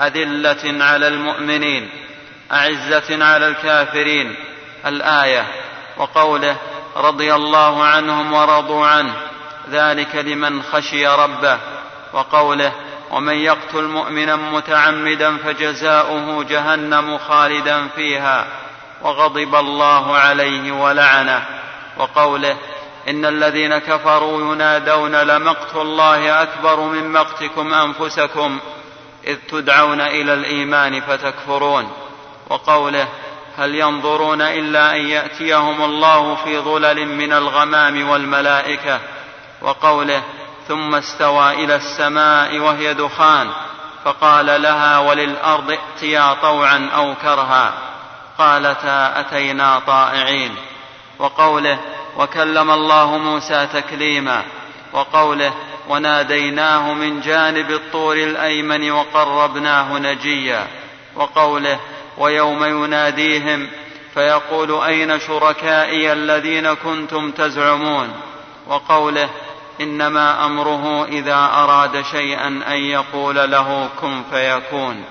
أذلة على المؤمنين. أعزة على الكافرين. الآية وقوله رضي الله عنهم ورضوا عنه ذلك لمن خشي ربه. وقوله ومن يقتل مؤمنا متعمدا فجزاؤه جهنم خالدا فيها وغضب الله عليه ولعنه. وقوله إن الذين كفروا ينادون لمقت الله أكبر من مقتكم أنفسكم إذ تدعون إلى الإيمان فتكفرون. وقوله هل ينظرون إلا أن يأتيهم الله في ظلل من الغمام والملائكة وقوله ثم استوى إلى السماء وهي دخان فقال لها وللأرض ائتيا طوعا أو كرها قالتا أتينا طائعين وقوله وكلم الله موسى تكليما وقوله وناديناه من جانب الطور الأيمن وقربناه نجيا وقوله ويوم يناديهم فيقول أين شركائي الذين كنتم تزعمون؟ وقوله إنما أمره إذا أراد شيئا أن يقول له كن فيكون.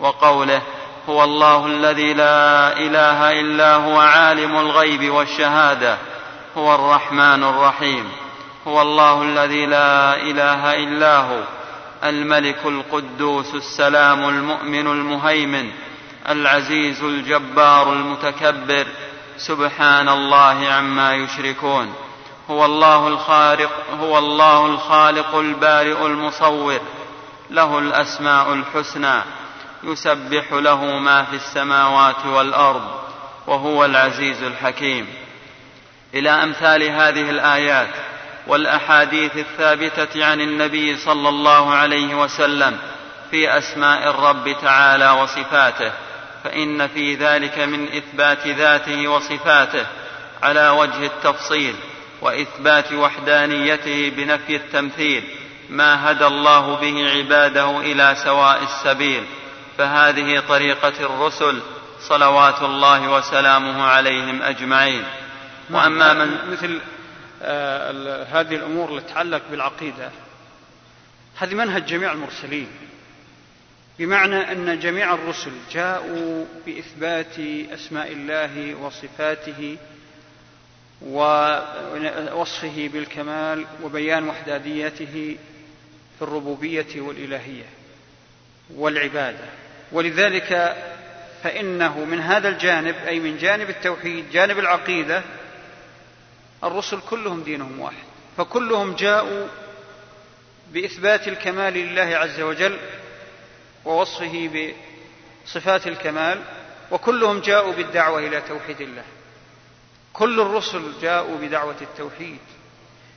وقوله هو الله الذي لا إله إلا هو عالم الغيب والشهادة. هو الرحمن الرحيم. هو الله الذي لا إله إلا هو. الملك القدوس السلام المؤمن المهيمن. العزيز الجبار المتكبر. سبحان الله عما يشركون. هو الله الخالق هو الله الخالق البارئ المصور. له الأسماء الحسنى. يسبح له ما في السماوات والأرض وهو العزيز الحكيم. إلى أمثال هذه الآيات والأحاديث الثابتة عن النبي صلى الله عليه وسلم في أسماء الرب تعالى وصفاته. فإن في ذلك من إثبات ذاته وصفاته على وجه التفصيل وإثبات وحدانيته بنفي التمثيل ما هدى الله به عباده إلى سواء السبيل. فهذه طريقة الرسل صلوات الله وسلامه عليهم أجمعين. وأما من مثل آه هذه الأمور اللي تتعلق بالعقيدة هذه منهج جميع المرسلين. بمعنى أن جميع الرسل جاءوا بإثبات أسماء الله وصفاته ووصفه بالكمال وبيان وحدانيته في الربوبية والإلهية والعبادة. ولذلك فإنه من هذا الجانب أي من جانب التوحيد جانب العقيدة الرسل كلهم دينهم واحد. فكلهم جاءوا بإثبات الكمال لله عز وجل ووصفه بصفات الكمال وكلهم جاءوا بالدعوة إلى توحيد الله. كل الرسل جاءوا بدعوة التوحيد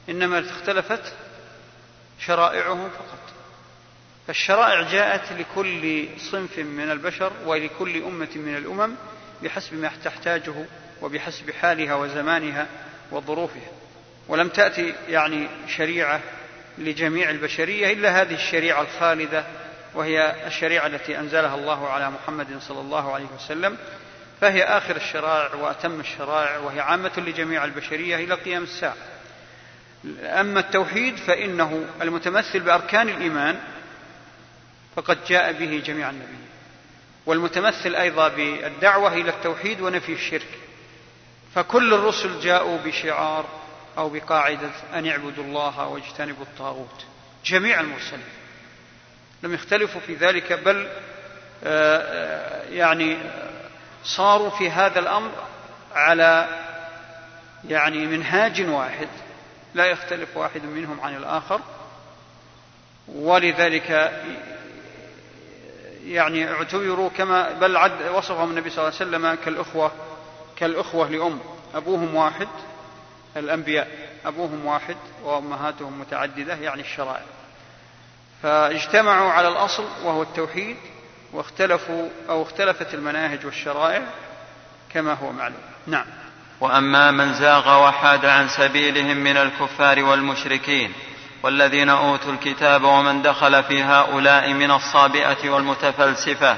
إنما اختلفت شرائعهم فقط. فالشرائع جاءت لكل صنف من البشر ولكل أمة من الأمم بحسب ما تحتاجه وبحسب حالها وزمانها وظروفها. ولم تأتي يعني شريعة لجميع البشرية إلا هذه الشريعة الخالدة وهي الشريعة التي أنزلها الله على محمد صلى الله عليه وسلم فهي آخر الشرائع وأتم الشرائع وهي عامة لجميع البشرية إلى قيام الساعة. أما التوحيد فإنه المتمثل بأركان الإيمان فقد جاء به جميع النبيين والمتمثل أيضا بالدعوة إلى التوحيد ونفي الشرك. فكل الرسل جاءوا بشعار أو بقاعدة أن اعبدوا الله واجتنبوا الطاغوت. جميع المرسلين. لم يختلفوا في ذلك بل آه، آه، يعني صاروا في هذا الأمر على يعني منهاج واحد. لا يختلف واحد منهم عن الآخر. ولذلك يعني اعتبروا كما بل عد وصفهم النبي صلى الله عليه وسلم كالأخوة كالأخوة لأم. أبوهم واحد الأنبياء أبوهم واحد وأمهاتهم متعددة يعني الشرائع. فاجتمعوا على الأصل وهو التوحيد واختلفوا أو اختلفت المناهج والشرائع كما هو معلوم. نعم. وأما من زاغ وحاد عن سبيلهم من الكفار والمشركين والذين أوتوا الكتاب ومن دخل في هؤلاء من الصابئة والمتفلسفة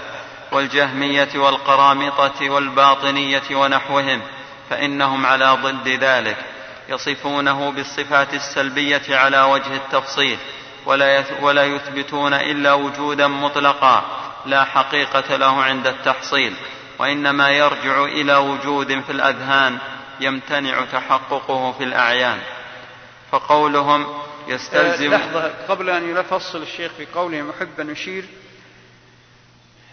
والجهمية والقرامطة والباطنية ونحوهم فإنهم على ضد ذلك يصفونه بالصفات السلبية على وجه التفصيل ولا ولا يثبتون إلا وجودا مطلقا لا حقيقة له عند التحصيل. وإنما يرجع إلى وجود في الأذهان يمتنع تحققه في الأعيان. فقولهم يستلزم آه، لحظة قبل أن يفصل الشيخ في قوله محب نشير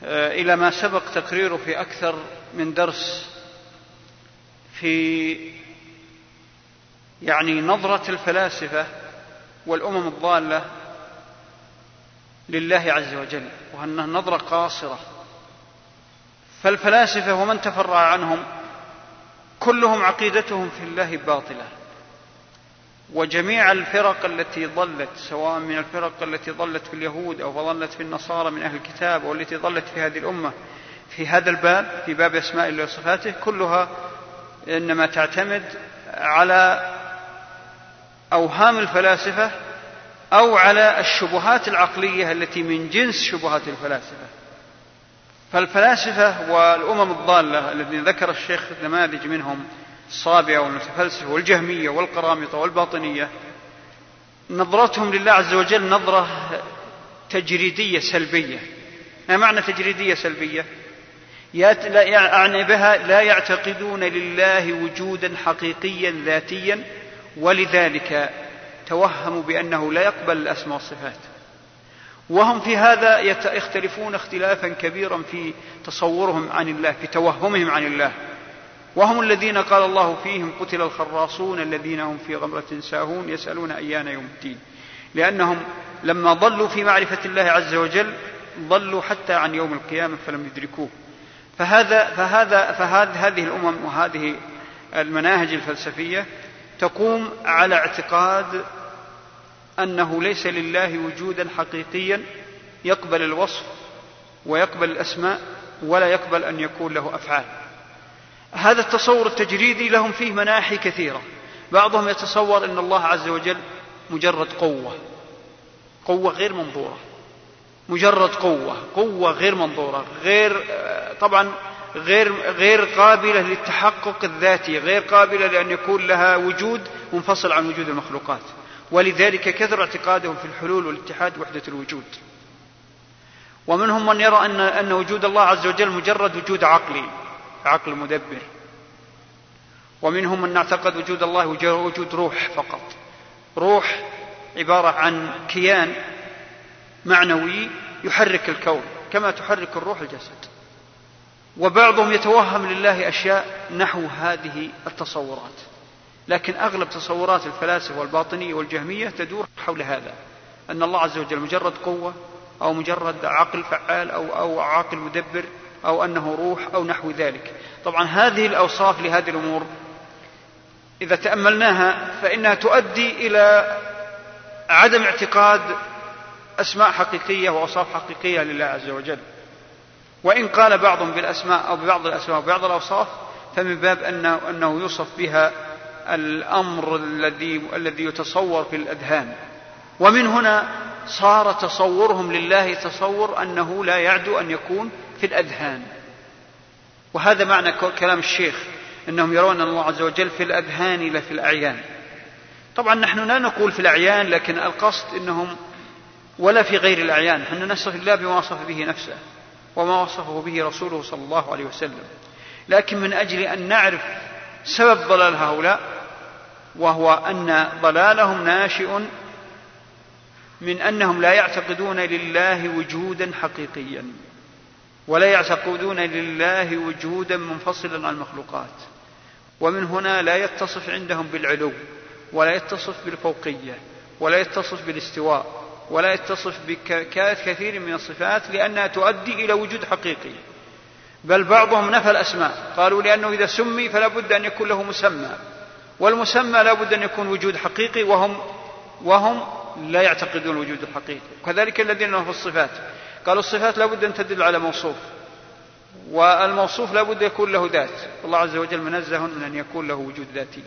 آه، إلى ما سبق تقريره في أكثر من درس في يعني نظرة الفلاسفة والأمم الضالة لله عز وجل وأنها نظرة قاصرة. فالفلاسفة ومن تفرع عنهم كلهم عقيدتهم في الله باطلة. وجميع الفرق التي ضلت سواء من الفرق التي ضلت في اليهود أو ضلت في النصارى من أهل الكتاب والتي ضلت في هذه الأمة في هذا الباب في باب أسماء الله وصفاته كلها إنما تعتمد على أوهام الفلاسفة أو على الشبهات العقلية التي من جنس شبهات الفلاسفة. فالفلاسفة والأمم الضالة الذين ذكر الشيخ نماذج منهم الصابئة والمتفلسفة والجهمية والقرامطة والباطنية نظرتهم لله عز وجل نظرة تجريدية سلبية. ما معنى تجريدية سلبية؟ يعني بها لا يعتقدون لله وجودا حقيقيا ذاتيا ولذلك توهموا بأنه لا يقبل الأسماء والصفات. وهم في هذا يختلفون اختلافا كبيرا في تصورهم عن الله في توهمهم عن الله. وهم الذين قال الله فيهم قتل الخراصون الذين هم في غمرة ساهون يسألون أيان يوم الدين. لأنهم لما ضلوا في معرفة الله عز وجل ضلوا حتى عن يوم القيامة فلم يدركوه. فهذا فهذا فهذه هذه الأمم وهذه المناهج الفلسفية تقوم على اعتقاد أنه ليس لله وجودا حقيقيا يقبل الوصف ويقبل الأسماء ولا يقبل أن يكون له أفعال. هذا التصور التجريدي لهم فيه مناحي كثيرة. بعضهم يتصور أن الله عز وجل مجرد قوة. قوة غير منظورة. مجرد قوة. قوة غير منظورة. غير طبعا غير غير قابلة للتحقق الذاتي غير قابلة لأن يكون لها وجود منفصل عن وجود المخلوقات. ولذلك كثر اعتقادهم في الحلول والاتحاد وحدة الوجود. ومنهم من يرى أن أن وجود الله عز وجل مجرد وجود عقلي عقل مدبر. ومنهم من اعتقد وجود الله وجود روح فقط. روح عبارة عن كيان معنوي يحرك الكون كما تحرك الروح الجسد. وبعضهم يتوهم لله أشياء نحو هذه التصورات. لكن أغلب تصورات الفلاسفة والباطنية والجهمية تدور حول هذا. أن الله عز وجل مجرد قوة أو مجرد عقل فعال أو, أو عاقل مدبر أو أنه روح أو نحو ذلك. طبعا هذه الأوصاف لهذه الأمور إذا تأملناها فإنها تؤدي إلى عدم اعتقاد أسماء حقيقية وأوصاف حقيقية لله عز وجل. وإن قال بعضهم بالأسماء أو ببعض الأسماء وبعض الأوصاف فمن باب أنه, أنه يوصف بها الأمر الذي الذي يتصور في الأذهان. ومن هنا صار تصورهم لله تصور أنه لا يعدو أن يكون في الأذهان. وهذا معنى كلام الشيخ أنهم يرون أن الله عز وجل في الأذهان لا في الأعيان. طبعا نحن لا نقول في الأعيان لكن القصد أنهم ولا في غير الأعيان. نحن نصف الله بما وصف به نفسه. وما وصفه به رسوله صلى الله عليه وسلم. لكن من أجل أن نعرف سبب ضلال هؤلاء وهو أن ضلالهم ناشئ من أنهم لا يعتقدون لله وجودا حقيقيا ولا يعتقدون لله وجودا منفصلا عن المخلوقات. ومن هنا لا يتصف عندهم بالعلو ولا يتصف بالفوقية ولا يتصف بالاستواء. ولا يتصف بكثير من الصفات لأنها تؤدي إلى وجود حقيقي. بل بعضهم نفى الأسماء. قالوا لأنه إذا سمي فلا بد أن يكون له مسمى. والمسمى لا بد أن يكون وجود حقيقي وهم وهم لا يعتقدون الوجود الحقيقي وكذلك الذين نفوا الصفات. قالوا الصفات لا بد أن تدل على موصوف. والموصوف لا بد يكون له ذات. الله عز وجل منزه من أن يكون له وجود ذاتي.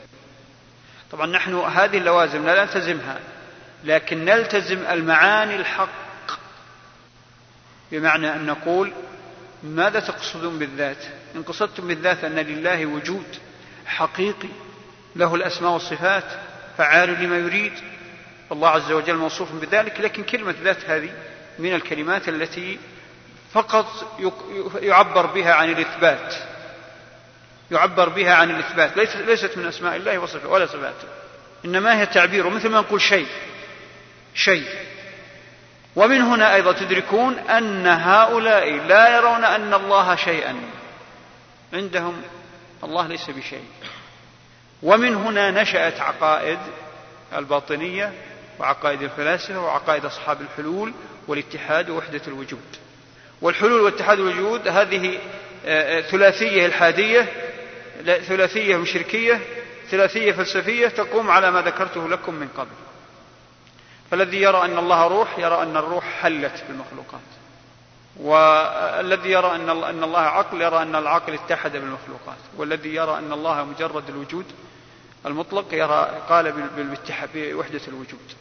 طبعا نحن هذه اللوازم لا نلتزمها. لكن نلتزم المعاني الحق. بمعنى أن نقول ماذا تقصدون بالذات؟ إن قصدتم بالذات أن لله وجود حقيقي له الأسماء والصفات فعال لما يريد. الله عز وجل موصوف بذلك لكن كلمة ذات هذه من الكلمات التي فقط يعبر بها عن الإثبات. يعبر بها عن الإثبات. ليست من أسماء الله وصفه ولا صفاته. إنما هي تعبير مثل ما نقول شيء. شيء. ومن هنا أيضا تدركون أن هؤلاء لا يرون أن الله شيئا. عندهم الله ليس بشيء. ومن هنا نشأت عقائد الباطنية وعقائد الفلاسفة وعقائد أصحاب الحلول والاتحاد ووحدة الوجود. والحلول واتحاد الوجود هذه آه، آه، ثلاثية الحادية ثلاثية مشركية ثلاثية فلسفية تقوم على ما ذكرته لكم من قبل. فالذي يرى أن الله روح يرى أن الروح حلت بالمخلوقات والذي يرى أن الله عقل يرى أن العقل اتحد بالمخلوقات. والذي يرى أن الله مجرد الوجود المطلق يرى قال بوحدة الوجود.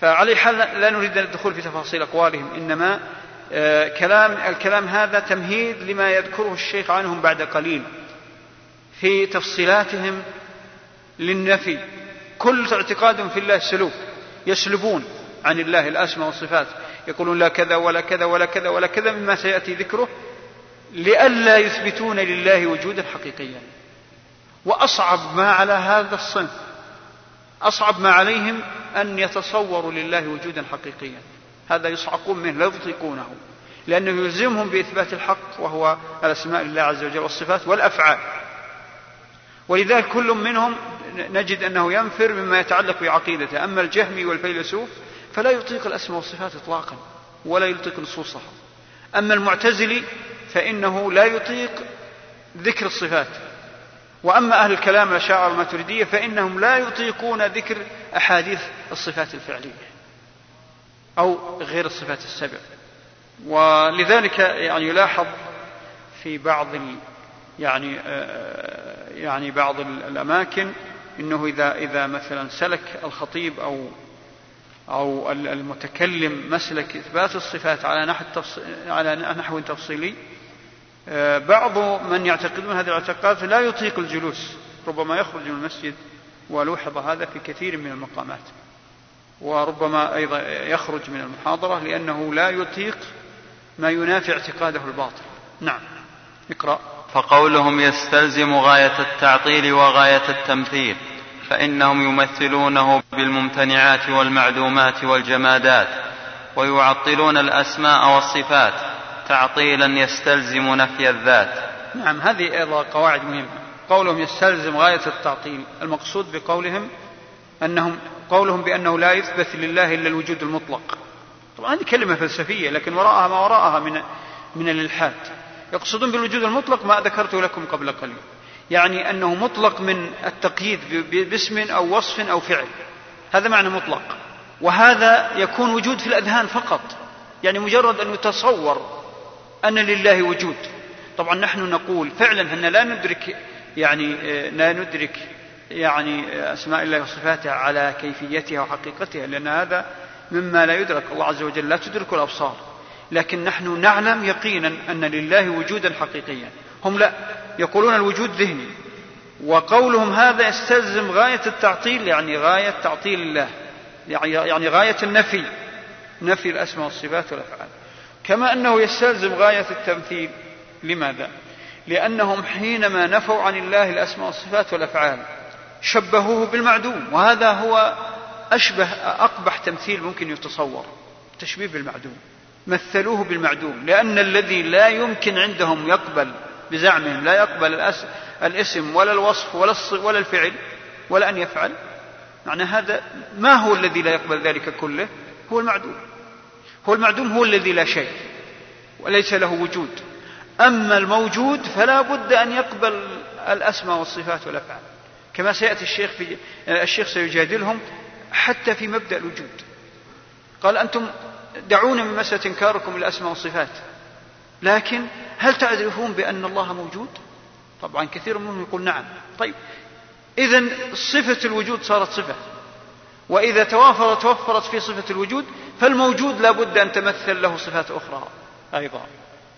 فعلى حال لا نريد الدخول في تفاصيل أقوالهم إنما آه، كلام الكلام هذا تمهيد لما يذكره الشيخ عنهم بعد قليل. في تفصيلاتهم للنفي. كل اعتقاد في الله سلوك. يسلبون عن الله الأسماء والصفات. يقولون لا كذا ولا كذا ولا كذا ولا كذا مما سيأتي ذكره لئلا يثبتون لله وجودا حقيقيا. وأصعب ما على هذا الصنف أصعب ما عليهم أن يتصوروا لله وجودا حقيقيا. هذا يصعقون منه لا يطيقونه. لأنه يلزمهم بإثبات الحق وهو الأسماء لله عز وجل والصفات والأفعال. ولذلك كل منهم نجد أنه ينفر مما يتعلق بعقيدته. أما الجهمي والفيلسوف فلا يطيق الأسماء والصفات إطلاقا ولا يطيق نصوصها أما المعتزلي فإنه لا يطيق ذكر الصفات. وأما أهل الكلام الأشاعرة الماتريدية فإنهم لا يطيقون ذكر أحاديث الصفات الفعلية أو غير الصفات السبع. ولذلك يعني يلاحظ في بعض يعني آه، يعني بعض الأماكن إنه إذا إذا مثلا سلك الخطيب أو أو المتكلم مسلك إثبات الصفات على نحو على نحو تفصيلي آه، بعض من يعتقدون هذا الاعتقاد لا يطيق الجلوس ربما يخرج من المسجد ولوحظ هذا في كثير من المقامات وربما أيضا يخرج من المحاضرة لأنه لا يطيق ما ينافي اعتقاده الباطل. نعم اقرأ. فقولهم يستلزم غاية التعطيل وغاية التمثيل فإنهم يمثلونه بالممتنعات والمعدومات والجمادات ويعطلون الأسماء والصفات تعطيلا يستلزم نفي الذات. نعم هذه أيضا قواعد مهمة. قولهم يستلزم غاية التعطيل. المقصود بقولهم أنهم قولهم بأنه لا يثبت لله إلا الوجود المطلق. طبعا هذه كلمة فلسفية لكن وراءها ما وراءها من من الإلحاد. يقصدون بالوجود المطلق ما ذكرته لكم قبل قليل. يعني أنه مطلق من التقييد باسم أو وصف أو فعل. هذا معنى مطلق. وهذا يكون وجود في الأذهان فقط. يعني مجرد أن يتصور أن لله وجود. طبعا نحن نقول فعلا أن لا ندرك يعني لا ندرك يعني أسماء الله وصفاته على كيفيتها وحقيقتها لأن هذا مما لا يدرك. الله عز وجل لا تدرك الأبصار. لكن نحن نعلم يقينا أن لله وجودا حقيقيا. هم لا يقولون الوجود ذهني. وقولهم هذا يستلزم غاية التعطيل يعني غاية تعطيل الله يعني, يعني غاية النفي نفي الأسماء والصفات والأفعال. كما أنه يستلزم غاية التمثيل. لماذا؟ لأنهم حينما نفوا عن الله الأسماء والصفات والأفعال شبهوه بالمعدوم. وهذا هو أشبه أقبح تمثيل ممكن يتصور تشبيه بالمعدوم. مثلوه بالمعدوم لأن الذي لا يمكن عندهم يقبل بزعمهم لا يقبل الاسم ولا الوصف ولا ولا الفعل ولا أن يفعل. معنى هذا ما هو الذي لا يقبل ذلك كله؟ هو المعدوم. هو المعدوم هو الذي لا شيء وليس له وجود. أما الموجود فلا بد أن يقبل الأسماء والصفات والأفعال. كما سيأتي الشيخ في الشيخ سيجادلهم حتى في مبدأ الوجود. قال أنتم دعونا من مسألة إنكاركم الأسماء والصفات لكن هل تعرفون بأن الله موجود؟ طبعا كثير منهم يقول نعم. طيب إذا صفة الوجود صارت صفة. وإذا توافر توفرت في صفة الوجود فالموجود لا بد أن تمثل له صفات أخرى أيضا.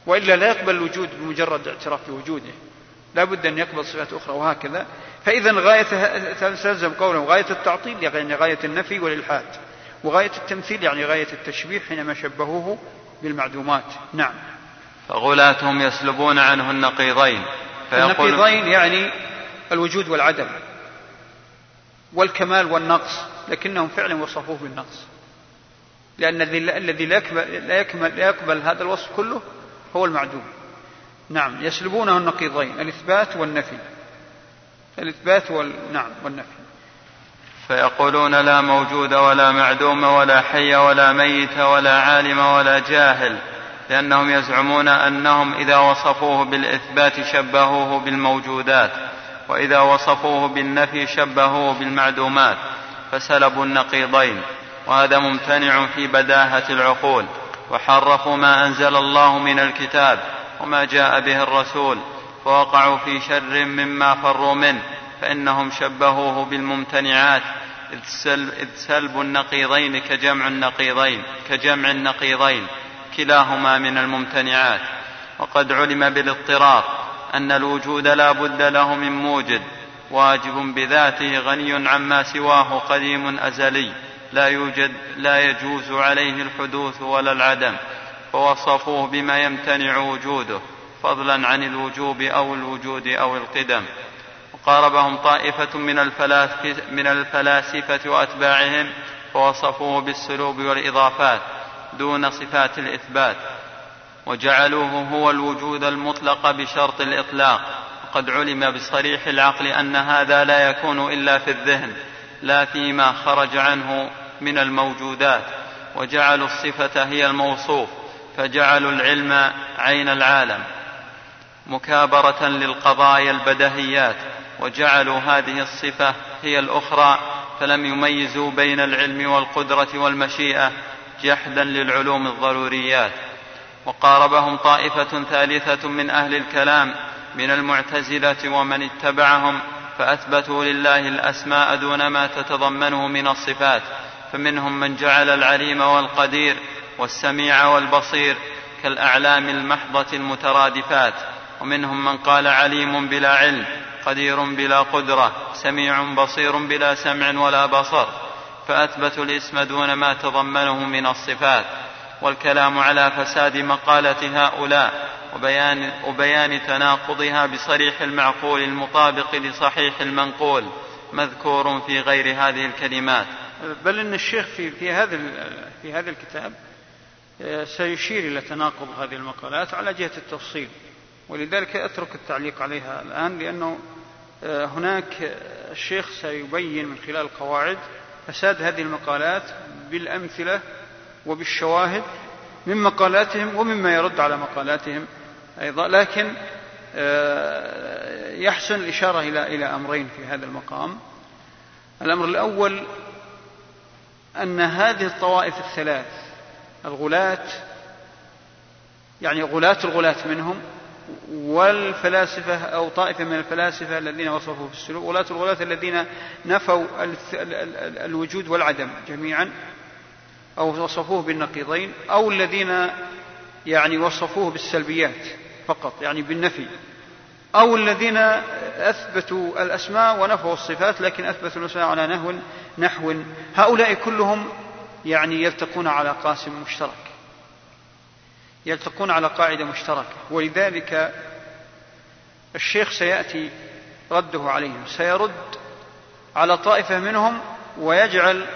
وإلا لا يقبل الوجود بمجرد اعتراف بوجوده. لا بد أن يقبل صفات أخرى وهكذا. فإذا غاية تلزم قوله غاية التعطيل يعني غاية النفي والإلحاد. وغاية التمثيل يعني غاية التشبيه حينما شبهوه بالمعدومات. نعم. فغلاتهم يسلبون عنه النقيضين النقيضين يعني الوجود والعدم والكمال والنقص لكنهم فعلا وصفوه بالنقص. لأن الذي لا يكمل, لا يكمل, لا يقبل هذا الوصف كله هو المعدوم. نعم. يسلبونه النقيضين الإثبات والنفي. الإثبات وال... نعم والنفي. فيقولون لا موجود ولا معدوم ولا حي ولا ميت ولا عالم ولا جاهل لأنهم يزعمون أنهم إذا وصفوه بالإثبات شبهوه بالموجودات وإذا وصفوه بالنفي شبهوه بالمعدومات فسلبوا النقيضين وهذا ممتنع في بداهة العقول وحرفوا ما أنزل الله من الكتاب وما جاء به الرسول فوقعوا في شر مما فروا منه. فإنهم شبهوه بالممتنعات إذ سلب النقيضين كجمع النقيضين كجمع النقيضين كلاهما من الممتنعات. وقد علم بالاضطرار أن الوجود لا بد له من موجد واجب بذاته غني عما سواه قديم أزلي لا يوجد لا يجوز عليه الحدوث ولا العدم فوصفوه بما يمتنع وجوده فضلا عن الوجوب أو الوجود أو القدم. وقاربهم طائفة من, من الفلاسفة وأتباعهم فوصفوه بالسلوب والإضافات دون صفات الإثبات وجعلوه هو الوجود المطلق بشرط الإطلاق. وقد علم بصريح العقل أن هذا لا يكون إلا في الذهن لا فيما خرج عنه من الموجودات. وجعلوا الصفة هي الموصوف فجعلوا العلم عين العالم. مكابرة للقضايا البدهيات وجعلوا هذه الصفة هي الأخرى فلم يميزوا بين العلم والقدرة والمشيئة جحدا للعلوم الضروريات. وقاربهم طائفة ثالثة من أهل الكلام من المعتزلة ومن اتبعهم فأثبتوا لله الأسماء دون ما تتضمنه من الصفات. فمنهم من جعل العليم والقدير والسميع والبصير كالأعلام المحضة المترادفات. ومنهم من قال عليم بلا علم قدير بلا قدرة سميع بصير بلا سمع ولا بصر فأثبتوا الاسم دون ما تضمنه من الصفات والكلام على فساد مقالة هؤلاء وبيان, وبيان تناقضها بصريح المعقول المطابق لصحيح المنقول مذكور في غير هذه الكلمات. بل إن الشيخ في في هذا في هذا الكتاب آه، سيشير إلى تناقض هذه المقالات على جهة التفصيل ولذلك أترك التعليق عليها الآن لأنه هناك الشيخ سيبين من خلال القواعد فساد هذه المقالات بالأمثلة وبالشواهد من مقالاتهم ومما يرد على مقالاتهم أيضا لكن آه، يحسن الإشارة إلى إلى أمرين في هذا المقام. الأمر الأول أن هذه الطوائف الثلاث الغلاة يعني غلاة الغلاة منهم والفلاسفة أو طائفة من الفلاسفة الذين وصفوا في السلوك غلاة الغلاة الذين نفوا الوجود والعدم جميعا أو وصفوه بالنقيضين أو الذين يعني وصفوه بالسلبيات فقط يعني بالنفي أو الذين أثبتوا الأسماء ونفوا الصفات لكن أثبتوا الأسماء على نحو نحو. هؤلاء كلهم يعني يلتقون على قاسم مشترك. يلتقون على قاعدة مشتركة. ولذلك الشيخ سيأتي رده عليهم. سيرد على طائفة منهم ويجعل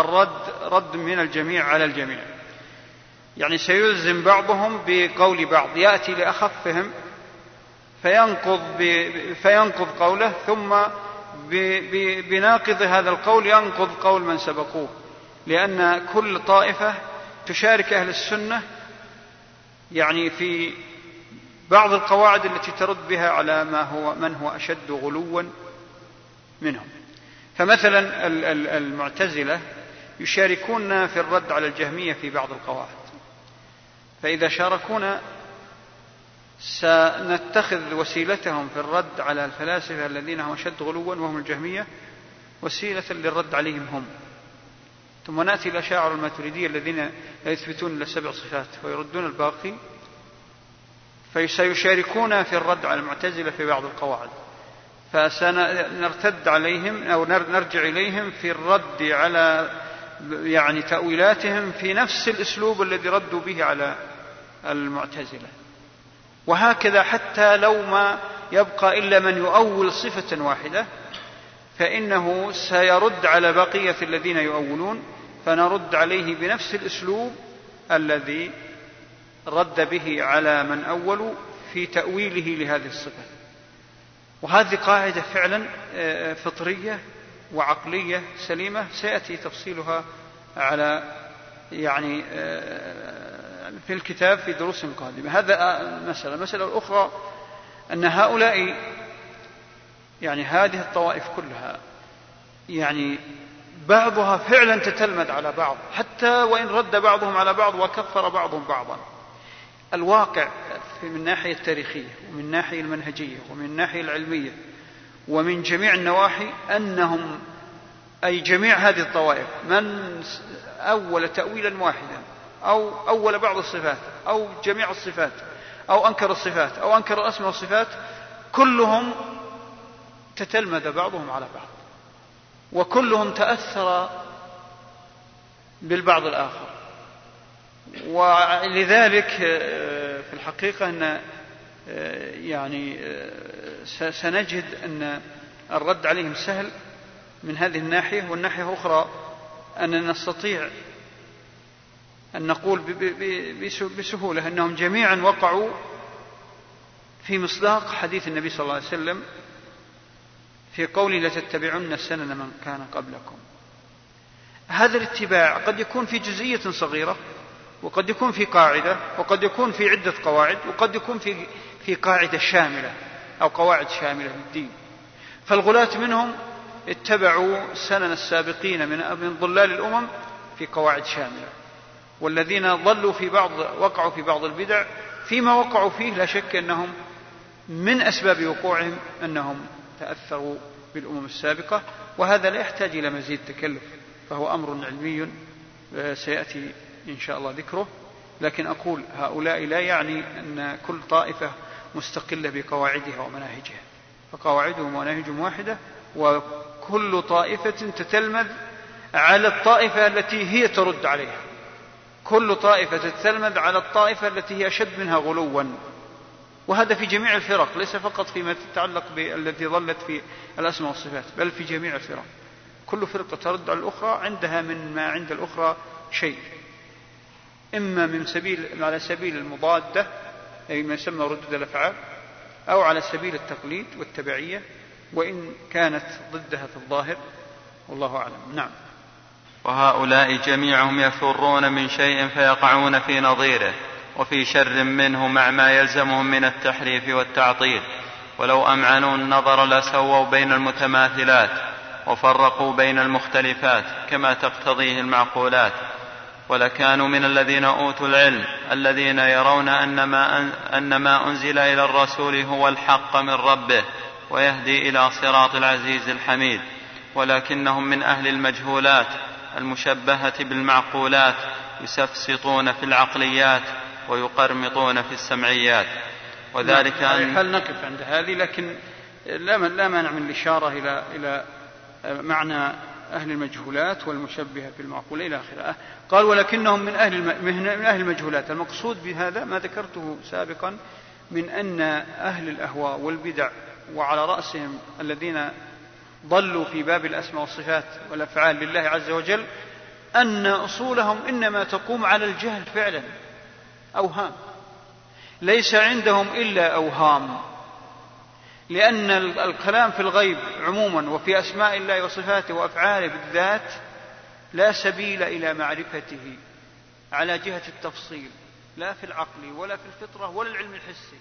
الرد رد من الجميع على الجميع. يعني سيلزم بعضهم بقول بعض. يأتي لأخفهم فينقض فينقض قوله ثم بناقض هذا القول ينقض قول من سبقوه. لأن كل طائفة تشارك أهل السنة يعني في بعض القواعد التي ترد بها على ما هو من هو أشد غلوا منهم. فمثلا المعتزلة يشاركون في الرد على الجهمية في بعض القواعد. فإذا شاركونا سنتخذ وسيلتهم في الرد على الفلاسفة الذين هم أشد غلوا وهم الجهمية وسيلة للرد عليهم هم. ثم نأتي الأشاعر الماتريدية الذين لا يثبتون إلا سبع صفات ويردون الباقي. فسيشاركون في الرد على المعتزلة في بعض القواعد. فسنرتد عليهم أو نرجع إليهم في الرد على يعني تأويلاتهم في نفس الأسلوب الذي ردوا به على المعتزلة. وهكذا حتى لو ما يبقى إلا من يؤول صفة واحدة فإنه سيرد على بقية الذين يؤولون فنرد عليه بنفس الأسلوب الذي رد به على من أولوا في تأويله لهذه الصفة. وهذه قاعدة فعلا آه، فطرية وعقلية سليمة. سيأتي تفصيلها على يعني آه، في الكتاب في دروس قادمة. هذا مسألة. المسألة الأخرى أن هؤلاء يعني هذه الطوائف كلها يعني بعضها فعلا تتلمذ على بعض حتى وإن رد بعضهم على بعض وكفر بعضهم بعضا. الواقع من الناحية التاريخية ومن الناحية المنهجية ومن الناحية العلمية ومن جميع النواحي أنهم أي جميع هذه الطوائف من أول تأويلا واحدا أو أول بعض الصفات أو جميع الصفات أو أنكر الصفات أو أنكر الأسماء والصفات كلهم تتلمذ بعضهم على بعض. وكلهم تأثر بالبعض الآخر. ولذلك آه، في الحقيقة أن آه، يعني آه، سنجد أن الرد عليهم سهل من هذه الناحية. والناحية الأخرى أننا نستطيع أن نقول بسهولة أنهم جميعا وقعوا في مصداق حديث النبي صلى الله عليه وسلم في قوله لتتبعن سنن من كان قبلكم. هذا الاتباع قد يكون في جزئية صغيرة وقد يكون في قاعدة وقد يكون في عدة قواعد وقد يكون في في قاعدة شاملة أو قواعد شاملة للدين فالغلاة منهم اتبعوا سنن السابقين من من ضلال الأمم في قواعد شاملة. والذين ضلوا في بعض وقعوا في بعض البدع فيما وقعوا فيه لا شك أنهم من أسباب وقوعهم أنهم تأثروا بالأمم السابقة وهذا لا يحتاج إلى مزيد تكلف فهو أمر علمي آه، سيأتي إن شاء الله ذكره. لكن أقول هؤلاء لا يعني أن كل طائفة مستقلة بقواعدها ومناهجها. فقواعدهم ومناهجهم واحدة وكل طائفة تتلمذ على الطائفة التي هي ترد عليها. كل طائفة تتلمذ على الطائفة التي هي أشد منها غلوا. وهذا في جميع الفرق ليس فقط فيما تتعلق بالتي ظلت في الأسماء والصفات بل في جميع الفرق. كل فرقة ترد على الأخرى عندها من ما عند الأخرى شيء. إما من سبيل على سبيل المضادة أي ما يسمى ردود الأفعال أو على سبيل التقليد والتبعية وإن كانت ضدها في الظاهر والله أعلم. نعم. وهؤلاء جميعهم يفرون من شيء فيقعون في نظيره. وفي شر منه مع ما يلزمهم من التحريف والتعطيل. ولو أمعنوا النظر لسووا بين المتماثلات وفرقوا بين المختلفات كما تقتضيه المعقولات. ولكانوا من الذين أوتوا العلم الذين يرون أن ما, أن ما أنزل إلى الرسول هو الحق من ربه ويهدي إلى صراط العزيز الحميد. ولكنهم من أهل المجهولات المشبهة بالمعقولات يسفسطون في العقليات ويقرمطون في السمعيات. وذلك نعم. أن هل نقف عند هذه؟ لكن لا لا مانع من الإشارة إلى إلى معنى أهل المجهولات والمشبهة في المعقولة إلى آخره. قال ولكنهم من أهل من أهل المجهولات. المقصود بهذا ما ذكرته سابقا من أن أهل الأهواء والبدع وعلى رأسهم الذين ضلوا في باب الأسماء والصفات والأفعال لله عز وجل أن أصولهم إنما تقوم على الجهل فعلا. أوهام. ليس عندهم إلا أوهام. لأن الكلام في الغيب عموما وفي أسماء الله وصفاته وأفعاله بالذات لا سبيل إلى معرفته على جهة التفصيل لا في العقل ولا في الفطرة ولا العلم الحسي.